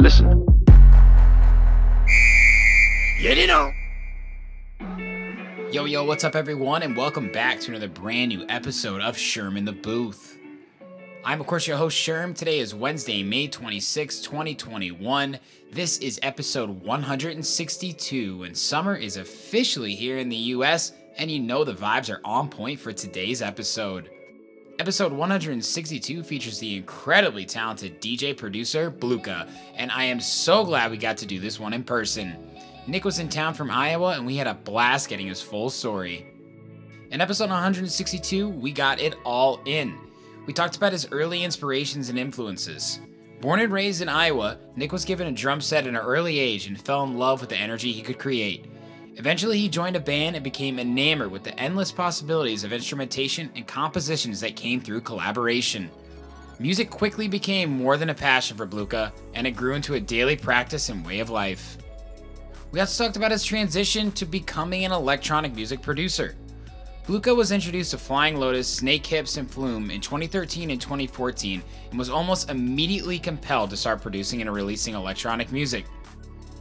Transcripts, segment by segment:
Listen. Yo, yo, what's up, everyone, and welcome back to another brand new episode of Sherm in the Booth. I'm, of course, your host, Sherm. Today is Wednesday, May 26, 2021. This is episode 162, and summer is officially here in the US, and you know the vibes are on point for today's episode. Episode 162 features the incredibly talented DJ producer Bluka, and I am so glad we got to do this one in person. Nick was in town from Iowa, and we had a blast getting his full story. In episode 162, we got it all in. We talked about his early inspirations and influences. Born and raised in Iowa, Nick was given a drum set at an early age and fell in love with the energy he could create. Eventually, he joined a band and became enamored with the endless possibilities of instrumentation and compositions that came through collaboration. Music quickly became more than a passion for Bluka, and it grew into a daily practice and way of life. We also talked about his transition to becoming an electronic music producer. Bluka was introduced to Flying Lotus, Snake Hips, and Flume in 2013 and 2014 and was almost immediately compelled to start producing and releasing electronic music.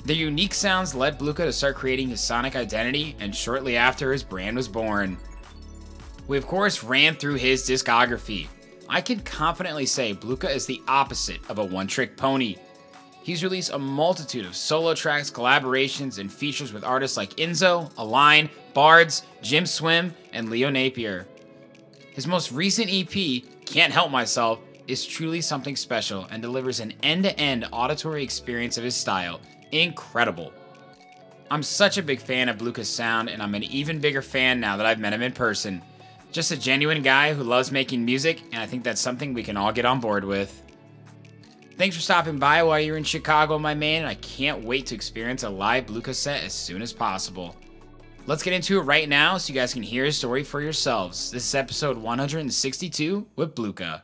Their unique sounds led Bluka to start creating his sonic identity, and shortly after, his brand was born. We, of course, ran through his discography. I can confidently say Bluka is the opposite of a one trick pony. He's released a multitude of solo tracks, collaborations, and features with artists like Enzo, Align, Bards, Jim Swim, and Leo Napier. His most recent EP, Can't Help Myself, is truly something special and delivers an end to end auditory experience of his style. Incredible. I'm such a big fan of Bluka's sound, and I'm an even bigger fan now that I've met him in person. Just a genuine guy who loves making music, and I think that's something we can all get on board with. Thanks for stopping by while you're in Chicago, my man, and I can't wait to experience a live Bluka set as soon as possible. Let's get into it right now so you guys can hear his story for yourselves. This is episode 162 with Bluka.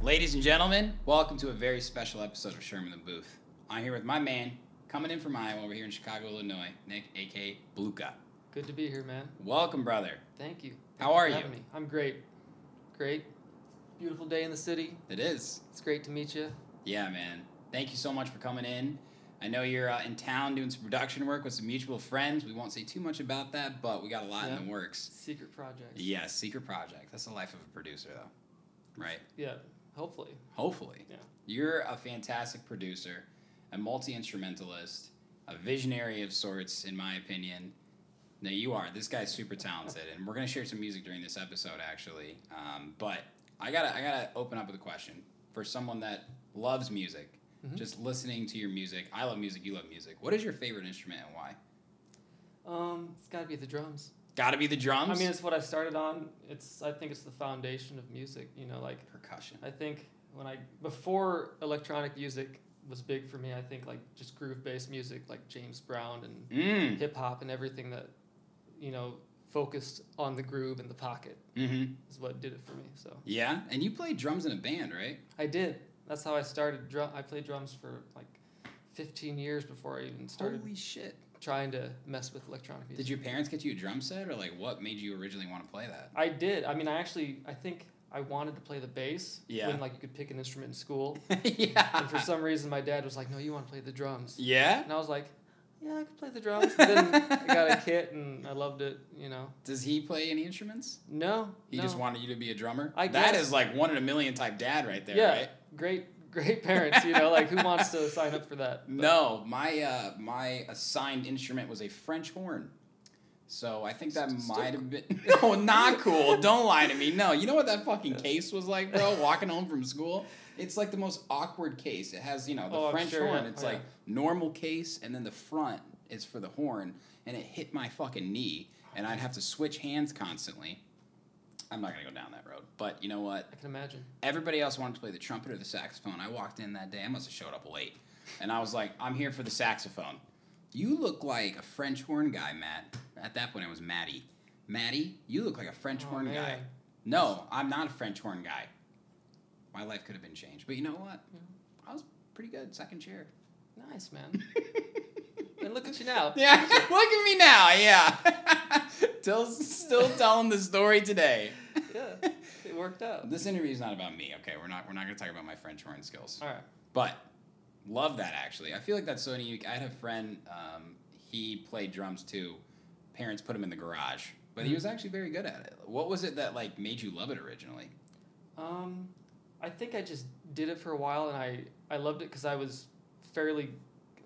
Ladies and gentlemen, welcome to a very special episode of Sherm in the Booth. I'm here with my man, coming in from Iowa, over here in Chicago, Illinois, Nick, aka Bluka. Good to be here, man. Welcome, brother. Thank you. How are you? Me. I'm great. Great. Beautiful day in the city. It is. It's great to meet you. Yeah, man. Thank you so much for coming in. I know you're uh, in town doing some production work with some mutual friends. We won't say too much about that, but we got a lot Yeah. in the works. Secret projects. Yeah, secret project. That's the life of a producer, though. Right? Yeah. Hopefully. Hopefully. Yeah. You're a fantastic producer, a multi instrumentalist, a visionary of sorts, in my opinion. No, you are. This guy's super talented, and we're gonna share some music during this episode, actually. Um, but I gotta, I gotta open up with a question for someone that loves music. Mhm. Just listening to your music. I love music. You love music. What is your favorite instrument and why? Um, it's got to be the drums. Got to be the drums. I mean, it's what I started on. It's I think it's the foundation of music. You know, like percussion. I think when I before electronic music was big for me, I think like just groove based music like James Brown and Mm. hip hop and everything that you know focused on the groove and the pocket Mm-hmm. is what did it for me. So Yeah, and you played drums in a band, right? I did. That's how I started drum. I played drums for like 15 years before I even started Holy shit! Trying to mess with electronic music. Did your parents get you a drum set, or like what made you originally want to play that? I did. I mean, I actually I think I wanted to play the bass Yeah. when like you could pick an instrument in school, yeah. and for some reason my dad was like, "No, you want to play the drums." yeah. And I was like, "Yeah, I could play the drums." But then I got a kit and I loved it. You know. Does he play any instruments? No. He no. just wanted you to be a drummer. I That guess. is like one in a million type dad right there, yeah. right? Great, great parents. You know, like who wants to sign up for that? But- No, my uh, my assigned instrument was a French horn. So I think that Still might have been no, not cool. Don't lie to me. No, you know what that fucking case was like, bro? Walking home from school, it's like the most awkward case. It has you know the Oh, French sure, horn. yeah. It's Oh, like yeah. normal case, and then the front is for the horn, and it hit my fucking knee, and I'd have to switch hands constantly. I'm not gonna go down that road. But you know what? I can imagine. Everybody else wanted to play the trumpet or the saxophone. I walked in that day. I must have showed up late, and I was like, "I'm here for the saxophone." You look like a French horn guy, Matt. At that point, it was Matty. Matty, you look like a French Oh, horn guy. No, I'm not a French horn guy. My life could have been changed, but you know what? I was pretty good. Second chair. Nice, man. look at you now. Yeah, look at me now. Yeah, still, still telling the story today. Yeah, it worked out. This interview is not about me. Okay, we're not. We're not going to talk about my French horn skills. All right. But love that actually. I feel like that's so unique. I had a friend. Um, he played drums too. Parents put him in the garage, but he was actually very good at it. What was it that like made you love it originally? Um, I think I just did it for a while, and I I loved it because I was fairly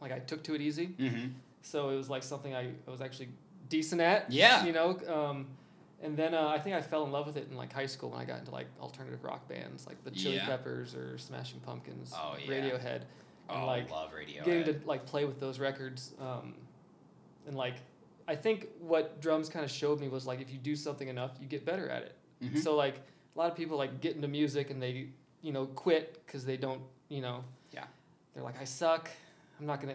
like I took to it easy. Mm-hmm. So it was like something I, I was actually decent at. Yeah. You know. Um, and then uh, I think I fell in love with it in like high school when I got into like alternative rock bands like the Chili Yeah. Peppers or Smashing Pumpkins, Oh, yeah. Radiohead, Oh, and like I love Radiohead. getting to like play with those records. Um, and like I think what drums kind of showed me was like if you do something enough, you get better at it. Mhm. So like a lot of people like get into music and they you know quit because they don't you know Yeah. they're like I suck. I'm not gonna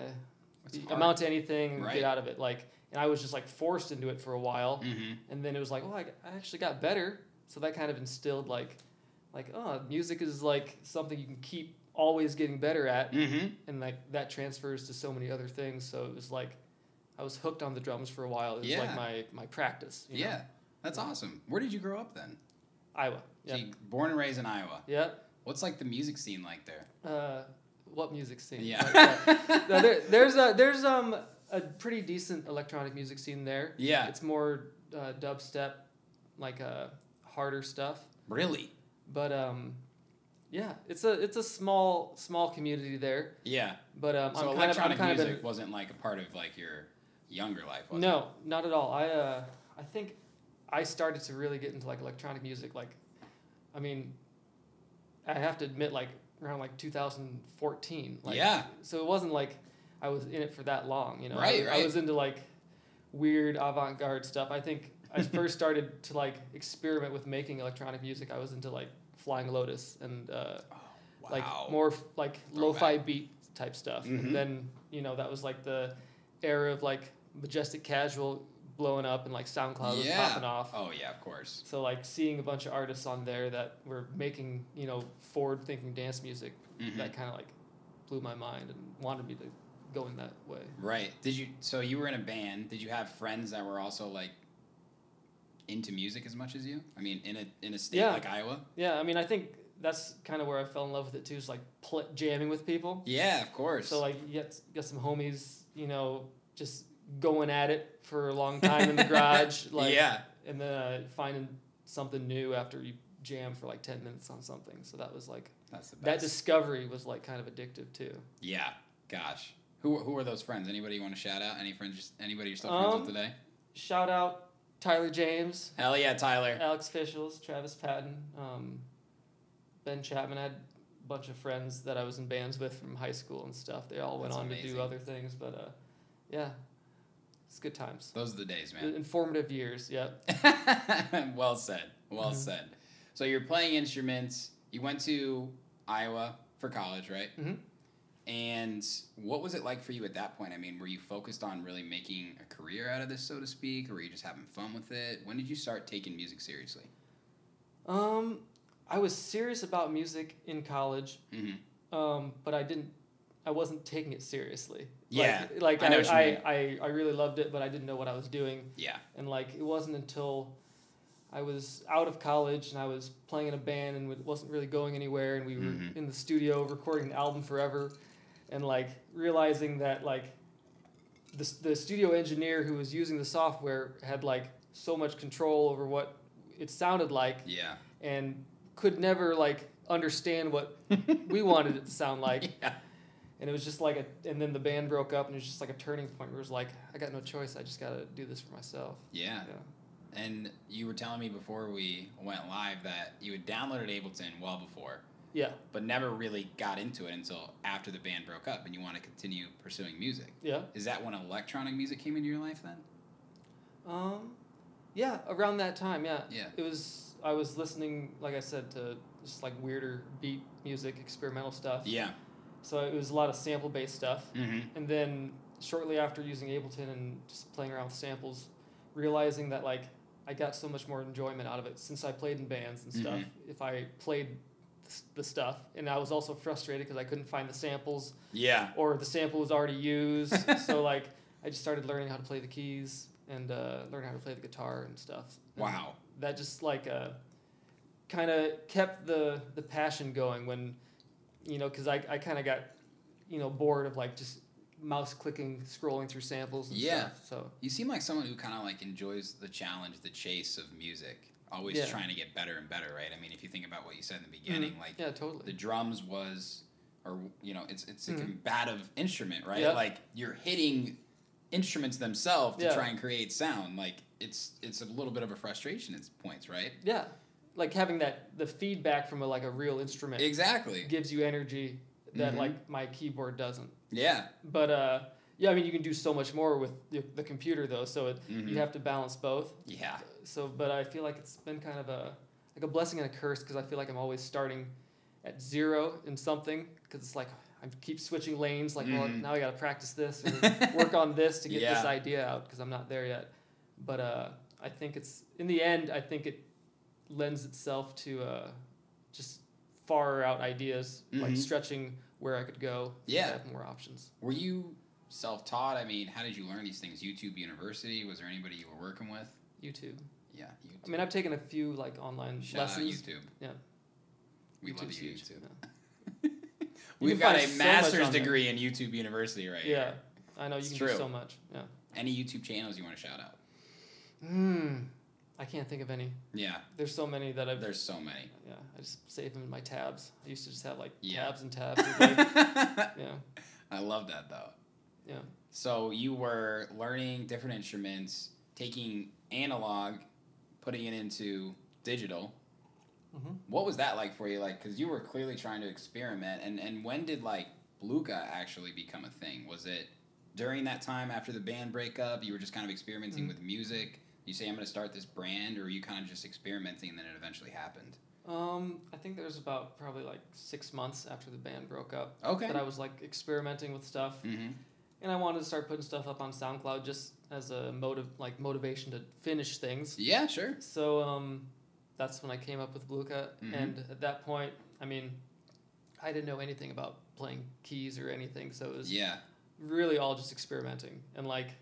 It's be- hard. amount to anything Right. get out of it. Like and I was just like forced into it for a while, Mm-hmm. and then it was like oh I, I actually got better. So that kind of instilled like like oh music is like something you can keep always getting better at Mm-hmm. and like that transfers to so many other things. So it was like I was hooked on the drums for a while. It was Yeah. like my my practice. you know? Yeah, that's awesome. Where did you grow up then? Iowa. So Yeah. you- born and raised in Iowa. Yep. What's like the music scene like there? Uh, what music scene? Yeah. But, uh, no, there, there's a there's um a pretty decent electronic music scene there. Yeah. It's more uh, dubstep, like uh, harder stuff. Really? But um, yeah, it's a it's a small small community there. Yeah. But um, So I'm kind of I'm electronic kind of music in, wasn't like a part of like your younger life, was it? No, not at all. I uh, I think I started to really get into like electronic music. Like, I mean, I have to admit, like around like 2014. Like, Yeah. So it wasn't like I was in it for that long. You know, Right, I, I was into like weird avant-garde stuff. I think I first started to like experiment with making electronic music. I was into like Flying Lotus and uh, Wow. like more f- like Throwback. lo-fi beat type stuff. Mhm. And then you know that was like the era of like majestic casual blowing up and like SoundCloud was popping off. Oh yeah, of course. So like seeing a bunch of artists on there that were making you know forward-thinking dance music Mhm. that kind of like blew my mind and wanted me to go in that way. Right. Did you? So you were in a band. Did you have friends that were also like into music as much as you? I mean, in a in a state Yeah. like Iowa. Yeah, I mean I think that's kind of where I fell in love with it too. Is like pl- jamming with people. Yeah, of course. So like you get get some homies, you know, just going at it for a long time in the garage, like yeah. and then uh, finding something new after you jam for like ten minutes on something. So that was like That's the that discovery was like kind of addictive too. yeah. Gosh. Who who are those friends? Anybody you want to shout out? Any friends? Just anybody you're still friends Um, with today? Shout out Tyler James, Hell yeah, Tyler. Alex Fischels, Travis Patton, um, Ben Chapman. I had a bunch of friends that I was in bands with from high school and stuff. They all went That's on to do other things, but uh, yeah, it's good times. Those are the days, man. Informative years. Yep. well said. Well Mhm. said. So you're playing instruments. You went to Iowa for college, right? Mhm. And what was it like for you at that point? I mean, were you focused on really making a career out of this, so to speak, or were you just having fun with it? When did you start taking music seriously? Um, I was serious about music in college, Mm-hmm. um, but I didn't. I wasn't taking it seriously. Yeah, Like, like I I, know what you I. I, I really loved it, but I didn't know what I was doing. Yeah. And like it wasn't until I was out of college and I was playing in a band and it wasn't really going anywhere and we were Mhm. in the studio recording an album forever and like realizing that like the, the studio engineer who was using the software had like so much control over what it sounded like Yeah. and could never like understand what we wanted it to sound like yeah. And it was just like a and then the band broke up and it was just like a turning point where it was like i got no choice i just got to do this for myself Yeah. yeah And you were telling me before we went live that you had downloaded Ableton well before, yeah but never really got into it until after the band broke up and you want to continue pursuing music. yeah Is that when electronic music came into your life then? Um, yeah, around that time, yeah. Yeah. It was I was listening, like I said, to just like weirder beat music, experimental stuff. Yeah. So it was a lot of sample based stuff. Mm-hmm. And then shortly after using Ableton and just playing around with samples, realizing that like I got so much more enjoyment out of it since I played in bands and stuff. Mhm. If I played the the stuff, and I was also frustrated because I couldn't find the samples Yeah. or the sample was already used. so like I just started learning how to play the keys and uh, learn how to play the guitar and stuff. And Wow. That just like uh, kind of kept the the passion going when you know because I I kind of got you know bored of like just mouse clicking scrolling through samples and Yeah. stuff. So You seem like someone who kind of like enjoys the challenge, the chase of music. Always Yeah. trying to get better and better, right? I mean, if you think about what you said in the beginning, like yeah, totally. the drums was, or you know, it's it's a Mhm. combative instrument, right? Yep. Like you're hitting instruments themselves to Yeah. try and create sound. Like it's it's a little bit of a frustration at points, right? yeah, like having that the feedback from a, like a real instrument Exactly. gives you energy that Mhm. like my keyboard doesn't. Yeah. But uh, yeah, I mean, you can do so much more with the, the computer though. So it, Mhm. you have to balance both. Yeah. So, but I feel like it's been kind of a like a blessing and a curse because I feel like I'm always starting at zero in something because it's like I keep switching lanes. Like, well, Mhm. now I got to practice this or work on this to get this idea out because I'm not there yet. But uh, I think it's in the end, I think it lends itself to uh, just far out ideas, like Mhm. stretching where I could go. Yeah. have more options. Were you self-taught? I mean, how did you learn these things? YouTube University? Was there anybody you were working with? YouTube. Yeah, YouTube. I mean, I've taken a few like online Shout lessons. out YouTube. Yeah. We love YouTube's you, huge. YouTube. Yeah. We've got a so master's on there. degree in YouTube University right Yeah, here. I know you It's can true. do so much. Yeah. Any YouTube channels you want to shout out? Hmm. I can't think of any. Yeah, There's so many that I've. there's so many. Yeah, I just save them in my tabs. I used to just have like Yeah. tabs and tabs. Like, yeah, I love that though. yeah. So you were learning different instruments, taking analog, putting it into digital. Mhm. What was that like for you? Like, because you were clearly trying to experiment, and and when did like Bluka actually become a thing? Was it during that time after the band breakup? You were just kind of experimenting Mhm. with music. You say I'm going to start this brand, or were you kind of just experimenting, and then it eventually happened? Um, I think there was about probably like six months after the band broke up Okay. that I was like experimenting with stuff, Mm-hmm. and I wanted to start putting stuff up on SoundCloud just as a motive, like motivation to finish things. Yeah, sure. So um, that's when I came up with Bluka, Mhm. and at that point, I mean, I didn't know anything about playing keys or anything, so it was Yeah. really all just experimenting and like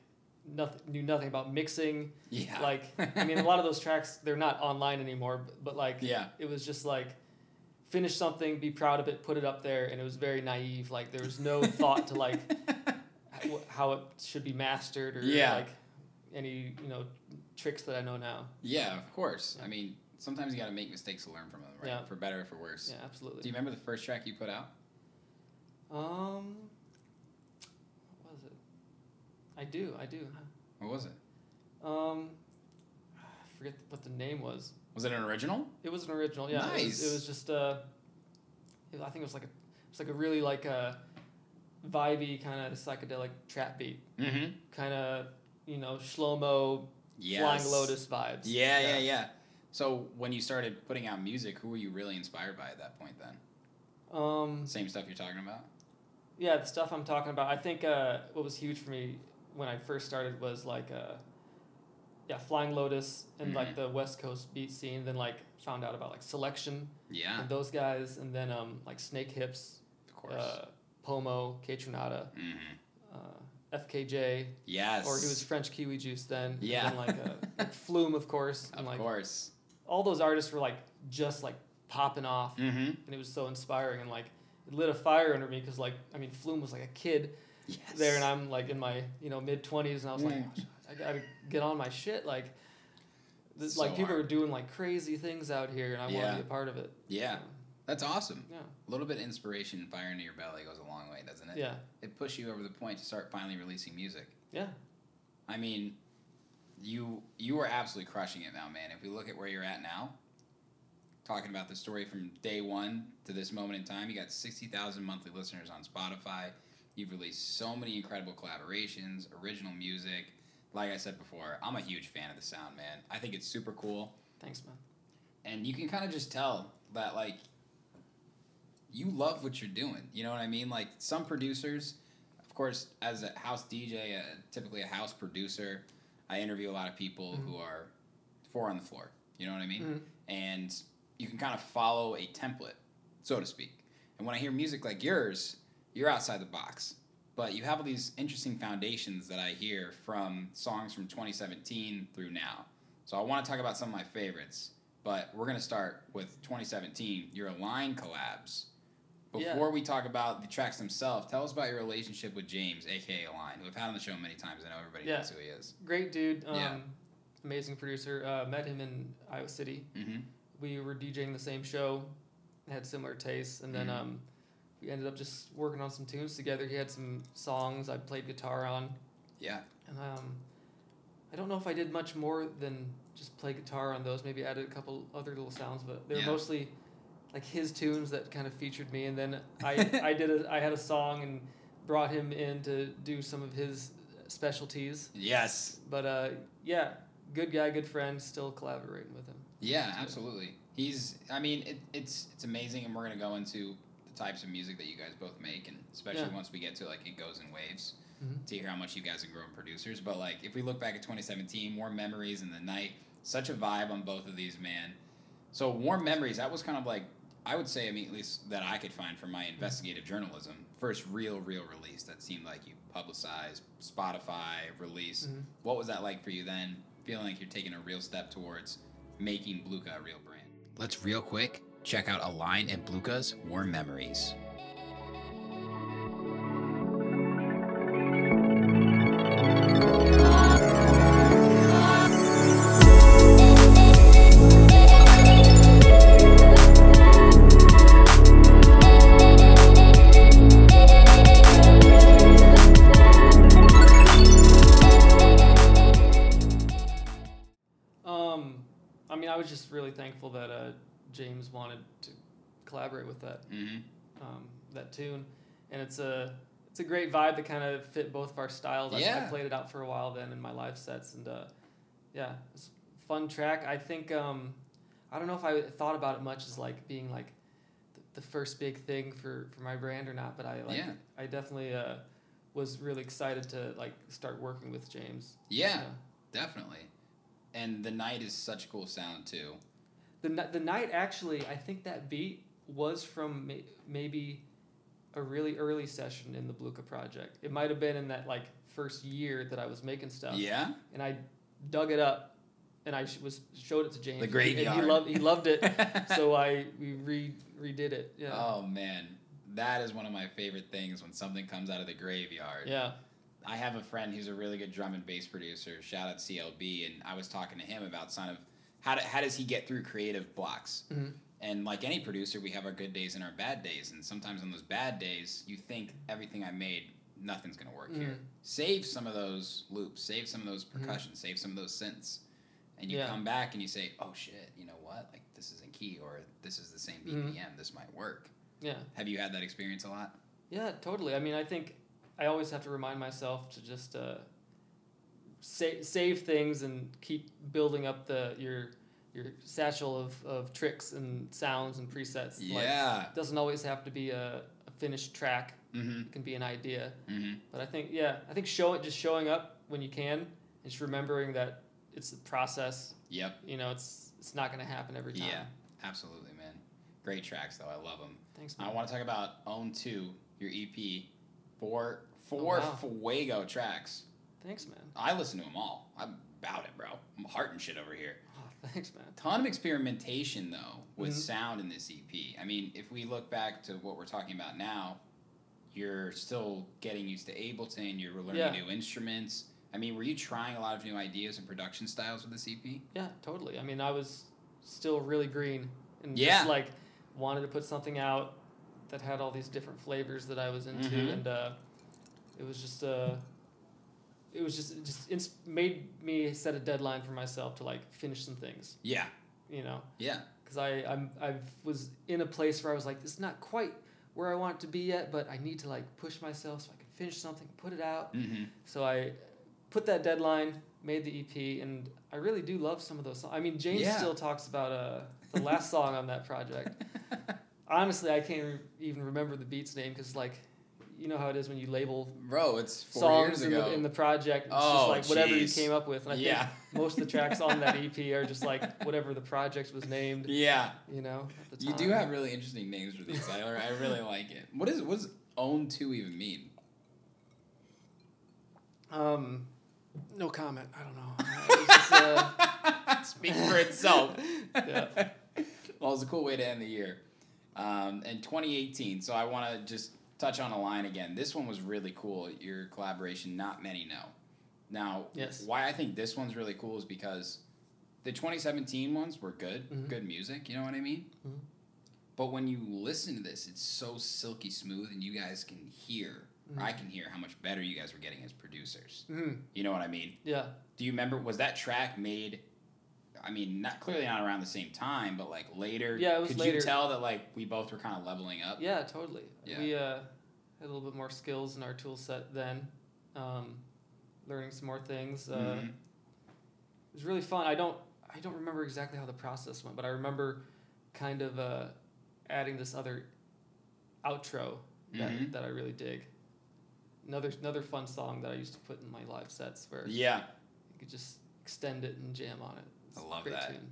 nothing knew nothing about mixing. Yeah. Like I mean, a lot of those tracks they're not online anymore, but, but like Yeah. it was just like finish something, be proud of it, put it up there, and it was very naive. Like there was no thought to like h- how it should be mastered or Yeah. like any you know tricks that I know now. Yeah, of course. Yeah. I mean, sometimes you got to make mistakes to learn from them, right? Yeah. For better or for worse. Yeah, absolutely. Do you remember the first track you put out? Um, what was it? I do, I do. What was it? Um, I forget what the name was. Was it an original? It was an original, yeah. It was, it was just uh, it- I think it was like a, it's like a really like a vibey kind of psychedelic trap beat, Mm-hmm. kind of you know Shlohmo Yes. Flying Lotus vibes. Yeah, yeah, yeah, So when you started putting out music, who were you really inspired by at that point? Then Um, same stuff you're talking about. yeah, the stuff I'm talking about. I think uh, what was huge for me when I first started was like uh, yeah, Flying Lotus and like Mhm. the West Coast beat scene. Then like found out about like Soulection Yeah, and those guys, and then um like Snake Hips, of course. uh, Pomo, Kaytranada, mm-hmm. uh, FKJ, Yes. or he was French Kiwi Juice then. and Yeah. then, like, uh, Flume, of course. Of and like course. all those artists were like just like popping off, Mm-hmm. and it was so inspiring and like it lit a fire under me because like I mean Flume was like a kid Yes. there, and I'm like in my you know mid twenties, and I was like, Yeah. "Oh, shit, I gotta get on my shit. Like, this, So like people hard. are doing like crazy things out here, and I want to be a part of it. Yeah, that's awesome. Yeah. A little bit of inspiration and fire into your belly goes a long way, doesn't it? Yeah. It pushed you over the point to start finally releasing music. Yeah. I mean, you you are absolutely crushing it now, man. If we look at where you're at now, talking about the story from day one to this moment in time, you got sixty thousand monthly listeners on Spotify. You've released so many incredible collaborations, original music. Like I said before, I'm a huge fan of the sound, man. I think it's super cool. Thanks, man. and you can kind of just tell that like you love what you're doing. You know what I mean? Like some producers, of course, as a house DJ, uh, typically a house producer, I interview a lot of people who are four on the floor. You know what I mean? And you can kind of follow a template, so to speak. And when I hear music like yours, you're outside the box. But you have all these interesting foundations that I hear from songs from 2017 through now. So I want to talk about some of my favorites, but we're going to start with 2017, your Align collabs. Yeah. Before we talk about the tracks themselves, tell us about your relationship with James, aka Align, who I've had on the show many times. I know everybody Yeah. knows who he is. Great dude. Um, Yeah. Amazing producer. Uh, met him in Iowa City. Mm-hmm. We were DJing the same show, had similar tastes, and then Mhm. um, we ended up just working on some tunes together. He had some songs I played guitar on, Yeah. and um, I don't know if I did much more than just play guitar on those. Maybe added a couple other little sounds, but they were Yeah. mostly like his tunes that kind of featured me. And then I I did a I had a song and brought him in to do some of his specialties. Yes. But uh, yeah, good guy, good friend. Still collaborating with him. Yeah, absolutely. He's. I mean, it, it's it's amazing, and we're gonna go into types of music that you guys both make, and especially Yeah. once we get to like it goes in waves Mhm. to hear how much you guys are growing producers. But like, if we look back at 2017, Warm Memories and the Night, such a vibe on both of these, man. So Warm Memories, that was kind of like I would say, I mean, at least that I could find from my investigative journalism, first real, real release that seemed like you publicized, Spotify release. Mhm. What was that like for you then? Feeling like you're taking a real step towards making Bluka a real brand. Let's real quick check out Align and Bluka's Warm Memories. Um, I mean, I was just really thankful that uh, James wanted to collaborate with that Mm-hmm. um, that tune, and it's a it's a great vibe that kind of fit both of our styles. I, I played it out for a while then in my live sets, and uh, yeah, it's a fun track. I think um, I don't know if I thought about it much as like being like the, the first big thing for for my brand or not, but I like Yeah. I definitely uh, was really excited to like start working with James. Yeah, definitely. And the night is such a cool sound too. The the night actually, I think that beat was from may- maybe a really early session in the Bluka project. It might have been in that like first year that I was making stuff. Yeah. And I dug it up, and I sh- was showed it to James. The and graveyard. he loved he loved it. so I we re redid it. Yeah. Oh man, that is one of my favorite things when something comes out of the graveyard. yeah. I have a friend who's a really good drum and bass producer. Shout out CLB, and I was talking to him about kind of how, do, how does he get through creative blocks. Mhm. And like any producer, we have our good days and our bad days, and sometimes on those bad days, you think everything I made, nothing's gonna work here. Mhm. Save some of those loops, save some of those percussion, save some of those synths, and you Yeah. come back and you say, "Oh shit, you know what? Like this isn't key, or this is the same BPM. This might work." Yeah. Have you had that experience a lot? Yeah, totally. I mean, I think I always have to remind myself to just uh, sa- save things and keep building up the your your satchel of, of tricks and sounds and presets. Like, Yeah. it doesn't always have to be a, a finished track. Mm-hmm. It can be an idea. Mm-hmm. But I think yeah, I think show it just showing up when you can and just remembering that it's a process. Yep. You know, it's it's not going to happen every time. Yeah. Absolutely, man. Great tracks though. I love them. Thanks, I want to talk about Own Two, your EP, four four wow. Fuego tracks. Thanks, man. I listen to them all. I'm about it, bro. I'm heart and shit over here. Oh, thanks, man. Ton of experimentation though with Mhm. sound in this EP. I mean, if we look back to what we're talking about now, you're still getting used to Ableton. You're learning Yeah. new instruments. I mean, were you trying a lot of new ideas and production styles with this EP? Yeah, totally. I mean, I was still really green and Yeah. just like wanted to put something out that had all these different flavors that I was into, Mhm. and uh, it was just uh, it was just it just ins- made me set a deadline for myself to like finish some things, Yeah. you know, Yeah. because I I'm I was in a place where I was like, it's not quite where I want it to be yet, but I need to like push myself so I can finish something, put it out. Mm-hmm. So I put that deadline, made the EP, and I really do love some of those songs. I mean, James Yeah. still talks about uh, the last song on that project. Honestly, I can't re- even remember the beat's name because, like, you know how it is when you label Bro, it's four songs years in the, in the project. It's Oh, just like whatever you came up with. And I Yeah. think most of the tracks on that EP are just like whatever the project was named. yeah. You know, at the You do have really interesting names for these. I, I really like it. What is what does own two even mean? Um, no comment. I don't know. It's just, uh, Speak for itself. Yeah. well, it's a cool way to end the year. Um, in 2018, so I want to just touch on Align again. This one was really cool. Your collaboration, not many know. Now, Yes. why I think this one's really cool is because the 2017 ones were good, Mhm. good music. You know what I mean? Mhm. But when you listen to this, it's so silky smooth, and you guys can hear, or I can hear how much better you guys were getting as producers. Mhm. You know what I mean? Yeah. Do you remember? Was that track made? I mean, not clearly not around the same time, but like later. Yeah, it was Could later. you tell that like we both were kind of leveling up? Yeah, totally. Yeah. We uh, had a little bit more skills in our tool set then, um, learning some more things. Uh, Mhm. It was really fun. I don't I don't remember exactly how the process went, but I remember kind of uh, adding this other outro that, Mhm. that I really dig. Another another fun song that I used to put in my live sets where Yeah. you could just extend it and jam on it. I love that. Tune.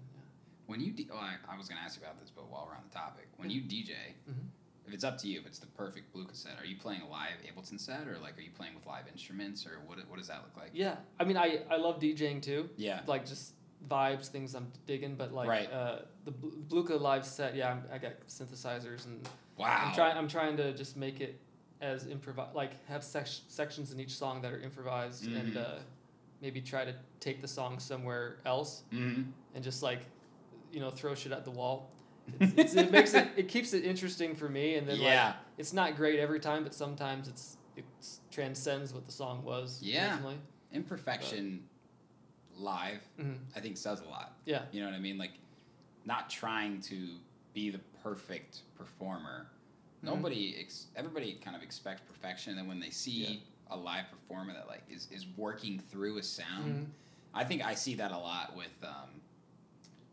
When you, D- oh, I, I was gonna ask you about this, but while we're on the topic, when you DJ, Mhm. if it's up to you, if it's the perfect Bluka set, are you playing a live Ableton set, or like are you playing with live instruments, or what? What does that look like? Yeah. yeah, I mean, I I love DJing too. Yeah. like just vibes, things I'm digging. But like Right. uh, the Bl- Bluka live set, yeah, I'm, I got synthesizers and Wow. I'm trying. I'm trying to just make it as improv, like have sec- sections in each song that are improvised, and Mhm. uh, maybe try to take the song somewhere else Mm-hmm. and just like, you know, throw shit at the wall. It's, it's, it makes it. It keeps it interesting for me, and then Yeah. like it's not great every time, but sometimes it's it transcends what the song was Yeah. originally. Imperfection live, Mhm. I think says a lot. Yeah. You know what I mean? Like, not trying to be the perfect performer. Mm-hmm. Nobody, ex- everybody kind of expects perfection, and then when they see a live performer that like is, is working through a sound, Mhm. I think I see that a lot with um,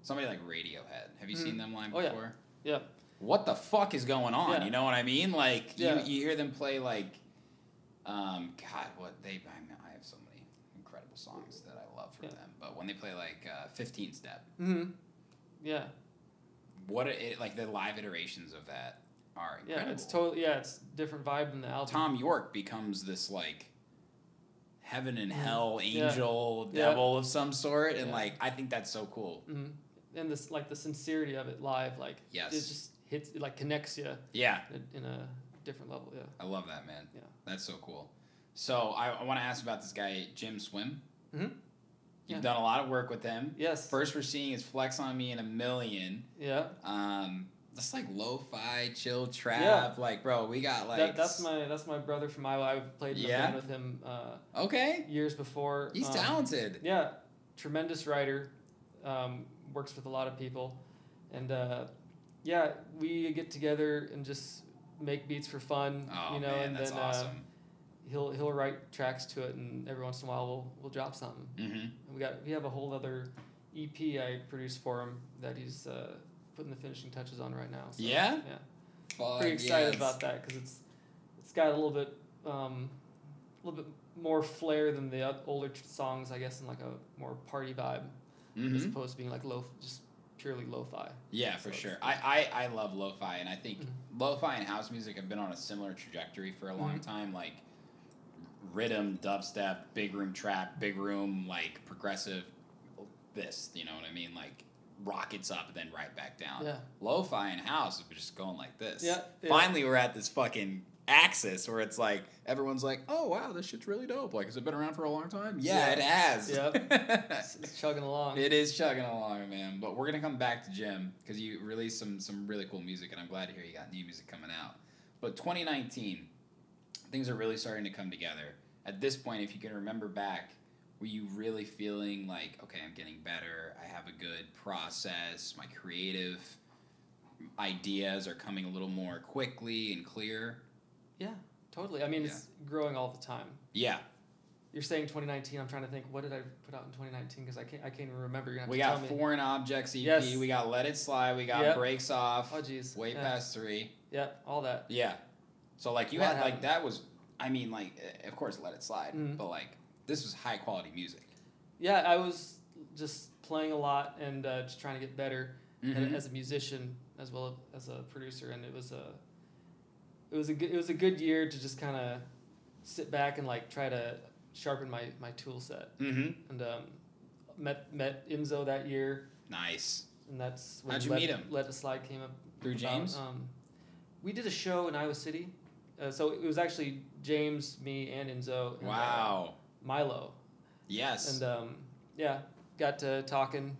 somebody like Radiohead. Have you seen Mhm. them live Oh, before? Yeah. What the fuck is going on? Yeah. You know what I mean? Like Yeah. you, you hear them play like, um, God, what they I, mean, I have so many incredible songs that I love from Yeah. them, but when they play like uh, 15 Step. Mm-hmm. Yeah. what it like the live iterations of that are Yeah, it's totally yeah, it's different vibe than the album. Thom Yorke becomes this like heaven and Mhm. hell angel Yeah. devil of some sort, and Yeah. like I think that's so cool. hmm And this like the sincerity of it live, like Yes. it just hits, it like connects you Yeah, in a, in a different level. Yeah. I love that man. Yeah. that's so cool. So I, I want to ask about this guy Jim Swim. Mhm. You've Yeah. done a lot of work with him. Yes. First, we're seeing is "Flex on Me" in a million. Yeah. Um, just like lo-fi, chill trap. Like, bro, we got like that, that's my that's my brother from Iowa. I've played in a band with him uh, okay. years before. He's Um, talented. Yeah, tremendous writer. Um, works with a lot of people, and uh, yeah, we get together and just make beats for fun. Oh you know, man, and that's then awesome. uh, he'll he'll write tracks to it, and every once in a while we'll we'll drop something. mm-hmm. And we got we have a whole other EP I produced for him that he's uh, putting the finishing touches on right now. So, Yeah? yeah. Pretty excited about that because it's it's got a little bit um, a little bit more flair than the older songs, I guess, in like a more party vibe as Mm-hmm. opposed to being like low, just purely lo-fi. Yeah, So for sure. I, I, I love lo-fi, and I think Mhm. lo-fi and house music have been on a similar trajectory for a long Mhm. time. Like rhythm, dubstep, big room trap, big room like progressive. This, you know what I mean? Like rockets up and then right back down. Yeah. Lo-fi and house is just going like this. Yeah, yeah. Finally, we're at this fucking axis where it's like everyone's like, "Oh wow, this shit's really dope." Like, has it been around for a long time? Yeah, Yeah. it has. It's, it's chugging along. It is chugging along, man. But we're gonna come back to Jim because you released some some really cool music, and I'm glad to hear you got new music coming out. But 2019, things are really starting to come together. At this point, if you can remember back, were you really feeling like, okay, I'm getting better. I have a good process. My creative ideas are coming a little more quickly and clear. Yeah, totally. I mean, it's growing all the time. Yeah. you're saying 2019. I'm trying to think. What did I put out in 2019? Because I can't. I can't even remember. You're We got tell me. Foreign Objects EP. Yes. We got Let It Slide. We got Yep. Breaks Off. Oh jeez. Way yeah. past three. Yeah, all that. Yeah. So like you had like that was. I mean like eh, of course Let It Slide, Mhm. but like this was high quality music. Yeah, I was just playing a lot and uh, just trying to get better Mhm. as a musician as well as a producer, and it was a it was a good, it was a good year to just kind of sit back and like try to sharpen my my tool set. Mm-hmm. And um, met met Enzo that year, Nice. and that's when How'd you Let, meet him? Let It Slide came up Through about. James. Um, we did a show in Iowa City, uh, so it was actually James, me, and Enzo. And, uh, wow. Milo. Yes. And um, yeah, got to talking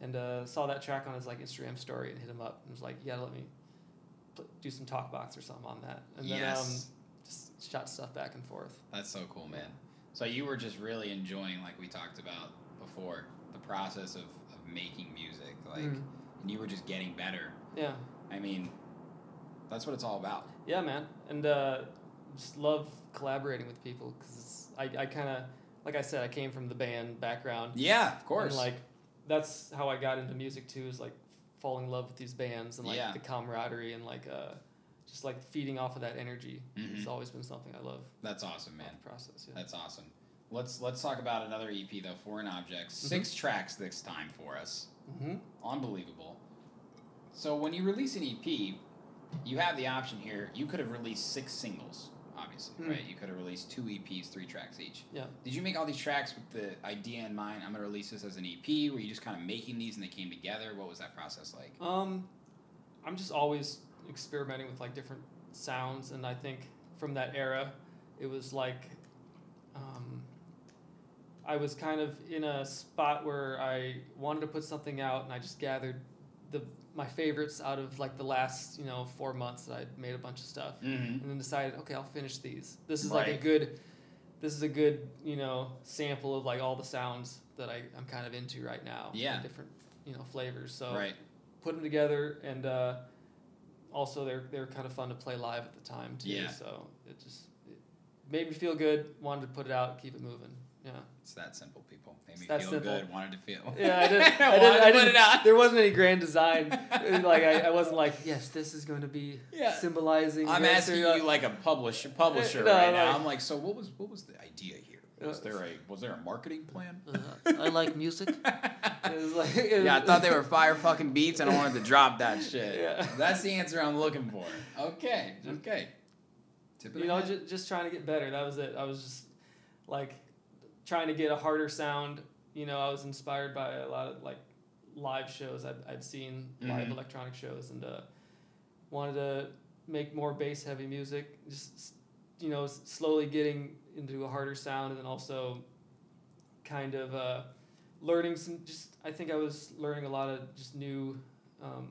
and uh, saw that track on his like Instagram story and hit him up and was like, "Yeah, let me pl- do some talk box or something on that." And then um, Yes. just shot stuff back and forth. That's so cool, man. So you were just really enjoying, like we talked about before, the process of, of making music, like, Mhm. and you were just getting better. Yeah, I mean, that's what it's all about. yeah, man, and uh, just love collaborating with people because I I kind of like I said I came from the band background. Yeah, of course. And like that's how I got into music too. Is like falling in love with these bands and like Yeah. the camaraderie and like uh, just like feeding off of that energy. It's Mhm. always been something I love. that's awesome, man. process. Yeah. That's awesome. Let's let's talk about another EP though, Foreign Objects. Mm-hmm. Six tracks this time for us. hmm Unbelievable. So when you release an EP, you have the option here. You could have released six singles, obviously, Mm. right? You could have released two EPs, three tracks each. Yeah. Did you make all these tracks with the idea in mind? I'm gonna release this as an EP. Were you just kind of making these and they came together? What was that process like? Um, I'm just always experimenting with like different sounds, and I think from that era, it was like, um, I was kind of in a spot where I wanted to put something out, and I just gathered the my favorites out of like the last you know four months that I'd made a bunch of stuff, Mm-hmm. and then decided, okay, I'll finish these. This is like a good, this is a good you know sample of like all the sounds that I I'm kind of into right now. Yeah. different you know flavors. So Right. put them together and uh, also they're they're kind of fun to play live at the time too Yeah. so it just it made me feel good wanted to put it out keep it moving yeah It's that simple, people. Made me feel simple. good. Wanted to feel. yeah i didn't i didn't, I didn't there wasn't any grand design like I, I wasn't like yes this is going to be Yeah. symbolizing I'm asking you like a publisher publisher No, right like- now. I'm like, so what was what was the idea here? Was Uh, there a was there a marketing plan? uh, i like music was like yeah, I thought they were fire fucking beats, and I wanted to drop that shit. Yeah. That's the answer I'm looking for. Okay, okay. You know just, just trying to get better that was it i was just like trying to get a harder sound you know i was inspired by a lot of like live shows i'd, I'd seen live Mhm. electronic shows and uh, wanted to make more bass heavy music just you know s- slowly getting into a harder sound and then also kind of uh, learning some just i think i was learning a lot of just new um,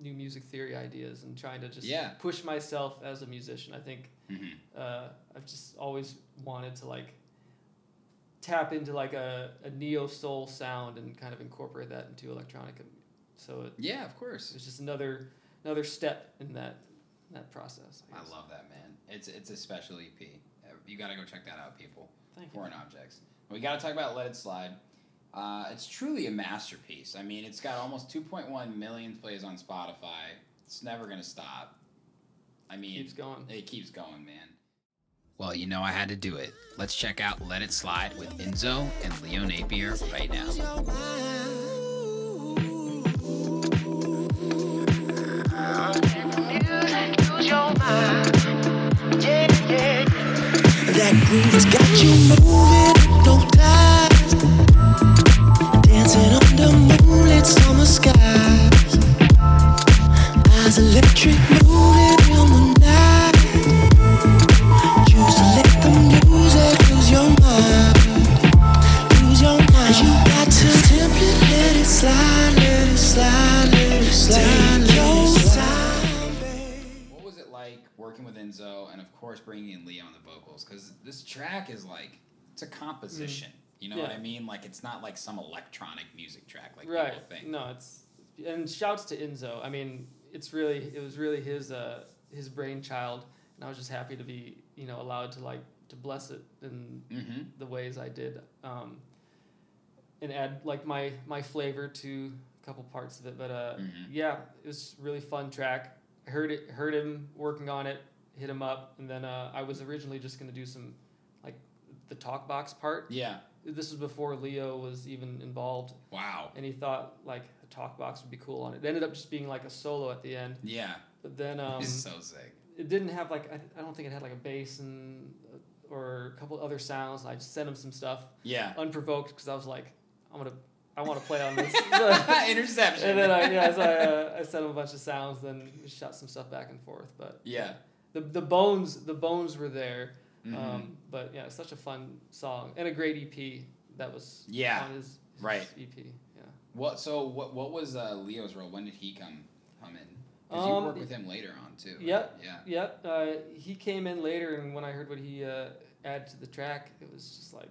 new music theory ideas and trying to just Yeah. push myself as a musician i think Mhm. uh, I've just always wanted to like tap into like a, a neo soul sound and kind of incorporate that into electronic. So it, Yeah, of course. it's just another another step in that that process. I, I love that, man. It's it's a special EP. Uh, You got to go check that out, people. Thank you. Foreign Objects. We got to talk about Let It Slide. Uh, it's truly a masterpiece. I mean, it's got almost 2.1 million plays on Spotify. It's never gonna stop. I mean, Keeps going. It keeps going, man. Well, you know I had to do it. Let's check out Let It Slide with Enzo and Leo Napier right now. That groove has got you moving, Like, it's not like some electronic music track like right. people think. No, it's and shouts to Enzo. I mean, it's really it was really his uh his brainchild, and I was just happy to be you know allowed to like to bless it in Mm-hmm. the ways I did, um, and add like my my flavor to a couple parts of it. But uh, Mhm. yeah, it was really fun track. I heard it, heard him working on it, hit him up, and then uh, I was originally just gonna do some like the talk box part. Yeah. This was before Leo was even involved, Wow. and he thought like a talk box would be cool on it. It ended up just being like a solo at the end, Yeah. but then um, it's so sick. it didn't have like I, I don't think it had like a bass and uh, or a couple other sounds. I just sent him some stuff Yeah. unprovoked because I was like, I'm gonna I want to play on this. Interception. and then I yeah, so I, uh, I sent him a bunch of sounds, then shot some stuff back and forth. But yeah. the the bones the bones were there. Mhm. Um, but yeah, such a fun song and a great EP that was Yeah, on his, his right. EP. Yeah. What? So what? What was uh, Leo's role? When did he come come in? Because you Um, worked with him later on too. right? Yep. Yeah. Yep. Uh, he came in later, and when I heard what he uh, added to the track, it was just like,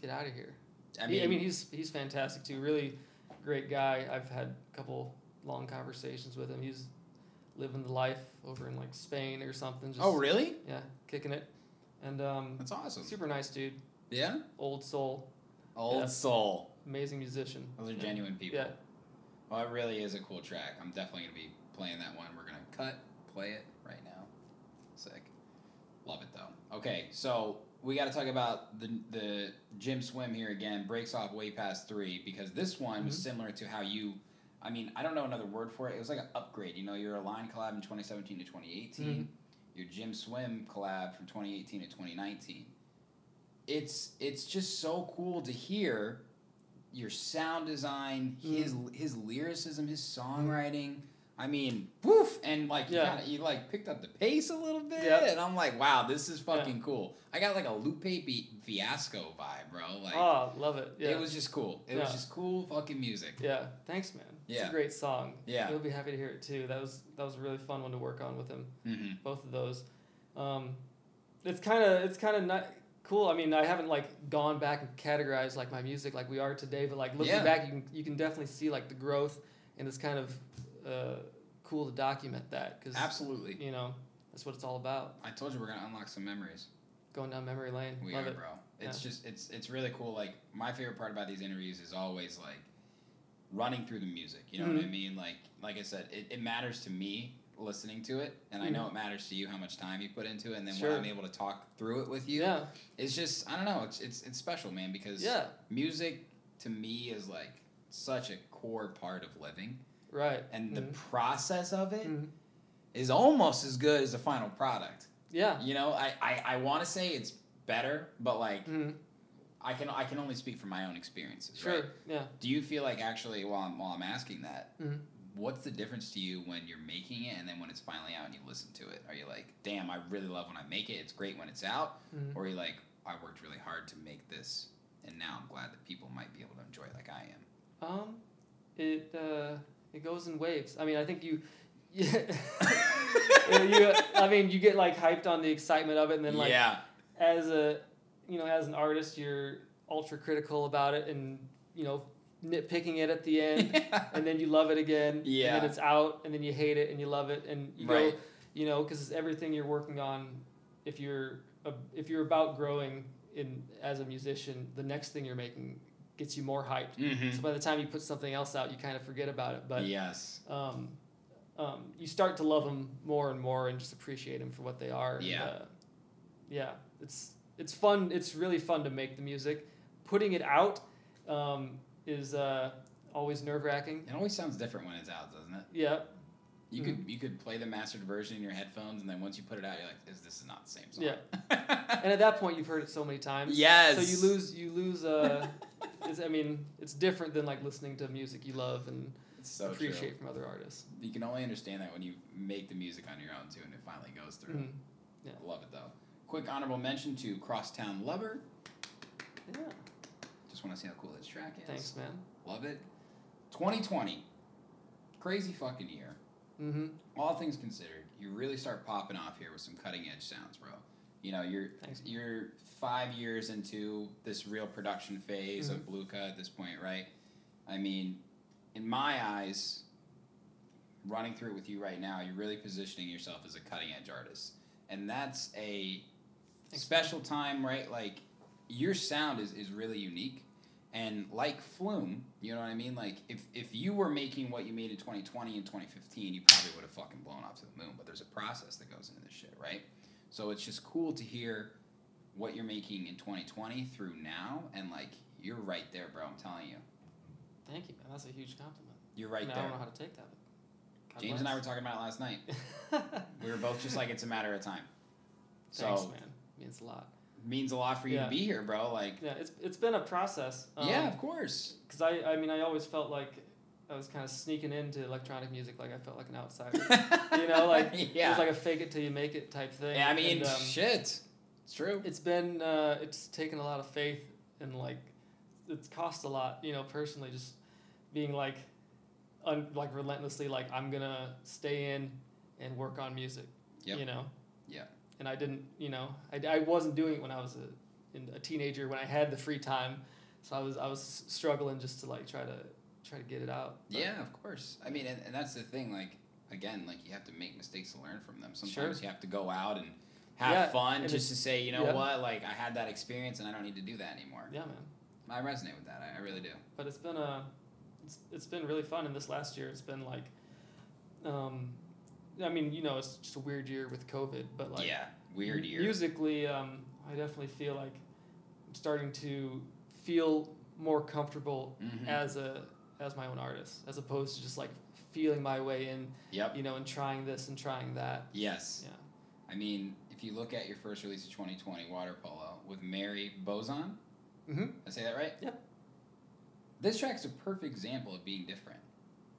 get out of here. I mean, mean, I mean, he's he's fantastic too. Really great guy. I've had a couple long conversations with him. He's living the life over in like Spain or something. Just, oh really? Yeah, kicking it, and um, That's awesome. super nice dude. Yeah. Old soul, Old Yeah. soul. amazing musician. Those are Yeah. genuine people. Yeah. Well, it really is a cool track. I'm definitely gonna be playing that one. We're gonna cut, play it right now. Sick. Love it though. Okay, so we got to talk about the the gym swim here again. Breaks off way past three because this one was Mhm. similar to how you. I mean, I don't know another word for it. It was like an upgrade. You know, your Align collab in 2017 to 2018. Mm-hmm. Your gym swim collab from 2018 to 2019. It's it's just so cool to hear your sound design, his mm-hmm. his lyricism, his songwriting. I mean, woof, and like you Yeah. kind of you like picked up the pace a little bit, Yep. and I'm like, wow, this is fucking cool. I got like a Lupe Be- Fiasco vibe, bro. Like oh, love it. Yeah. it was just cool. It was just cool fucking music. Yeah, thanks, man. It's Yeah. a great song. Yeah. you'll be happy to hear it too. That was that was a really fun one to work on with him. hmm Both of those. Um, it's kind of it's kind of not cool. I mean, I haven't like gone back and categorized like my music like we are today, but like looking Yeah. back, you can you can definitely see like the growth, and this kind of uh, cool to document that because Absolutely. you know that's what it's all about. I told you we're gonna unlock some memories. Going down memory lane. We Love are, it. bro. It's Yeah. just it's it's really cool. Like my favorite part about these interviews is always like running through the music. You know what I Mhm. mean? Like like I said, it, it matters to me listening to it, and I know it matters to you how much time you put into it, and then Mm-hmm. Sure. when I'm able to talk through it with you, Yeah. it's just I don't know. It's it's it's special, man. Because Yeah. music to me is like such a core part of living, Right. and the Mhm. process of it is Mhm. almost as good as the final product. Yeah. You know, I I, I want to say it's better, but like Mhm. I can I can only speak from my own experiences. Sure. Right? Yeah. Do you feel like actually while I'm while I'm asking that, Mhm. what's the difference to you when you're making it and then when it's finally out and you listen to it? Are you like, damn, I really love when I make it. It's great when it's out, Mhm. or are you like, I worked really hard to make this, and now I'm glad that people might be able to enjoy it like I am. Um, it uh, it goes in waves. I mean, I think you, yeah, you. I mean, you get like hyped on the excitement of it, and then like yeah, as a, you know, as an artist, you're ultra critical about it, and you know, nitpicking it at the end, and then you love it again. Yeah. And then it's out, and then you hate it, and you love it, and you Right. go, you know, because everything you're working on, if you're a, if you're about growing in as a musician, the next thing you're making gets you more hyped. Mhm. So by the time you put something else out, you kind of forget about it. But yes, um, um, you start to love them more and more and just appreciate them for what they are. and, Yeah. uh, yeah. It's it's fun. It's really fun to make the music. Putting it out um, is uh, always nerve wracking. it always sounds different when it's out, doesn't it? Yeah. You Mm-hmm. could you could play the mastered version in your headphones, and then once you put it out, you're like, "Is this is not the same song. Yeah. And at that point, you've heard it so many times. Yes. So you lose. You lose. Uh, it's, I mean, it's different than like listening to music you love and so appreciate true. from other artists. You can only understand that when you make the music on your own too, and it finally goes through. Mhm. I love it though. Quick honorable mention to Crosstown Lover. Yeah. Just want to see how cool this track is. Thanks, man. Love it. 2020, crazy fucking year. Mm-hmm. All things considered, you really start popping off here with some cutting edge sounds, bro. You know, you're Thanks. you're five years into this real production phase of Mm-hmm. Bluka at this point, right? I mean, in my eyes, running through it with you right now, you're really positioning yourself as a cutting edge artist, and that's a special time, right? Like your sound is is really unique. And like Flume, you know what I mean? Like if if you were making what you made in 2020 and 2015, you probably would have fucking blown up to the moon. But there's a process that goes into this shit, right? So it's just cool to hear what you're making in 2020 through now, and like you're right there, bro. I'm telling you, Thank you, man. That's a huge compliment. you're I, right mean, I don't know how to take that. But James and I were talking about it last night. We were both just like, it's a matter of time. So Thanks, man. Means a lot. means a lot for you Yeah. to be here, bro. Like, Yeah, it's it's been a process. yeah, um, of course. Because I I mean I always felt like I was kind of sneaking into electronic music, like I felt like an outsider. you know, like it yeah, was like a fake it till you make it type thing. yeah. I mean, And, um, shit. It's true. it's been uh, it's taken a lot of faith and like it's cost a lot you know personally just being like un, like relentlessly like i'm gonna stay in and work on music Yep. you know Yeah. and i didn't you know i, I wasn't doing it when i was a, in, a teenager when i had the free time so i was i was struggling just to like try to try to get it out But- Yeah, of course. I mean, and, and that's the thing. Like, again, like you have to make mistakes to learn from them. Sometimes Sure. you have to go out and have Yeah, fun and just to say, you know yeah. what, like I had that experience and I don't need to do that anymore. yeah man I resonate with that. I, I really do. but it's been a it's, it's been really fun and this last year it's been like um i mean you know it's just a weird year with covid but like yeah, weird year. musically um i definitely feel like i'm starting to feel more comfortable Mhm. as a as my own artist as opposed to just like feeling my way in Yep. you know and trying this and trying that Yes. yeah I mean, if you look at your first release of 2020, Water Polo, with Mary Boson, mm-hmm. I say that right? Yep. This track's a perfect example of being different.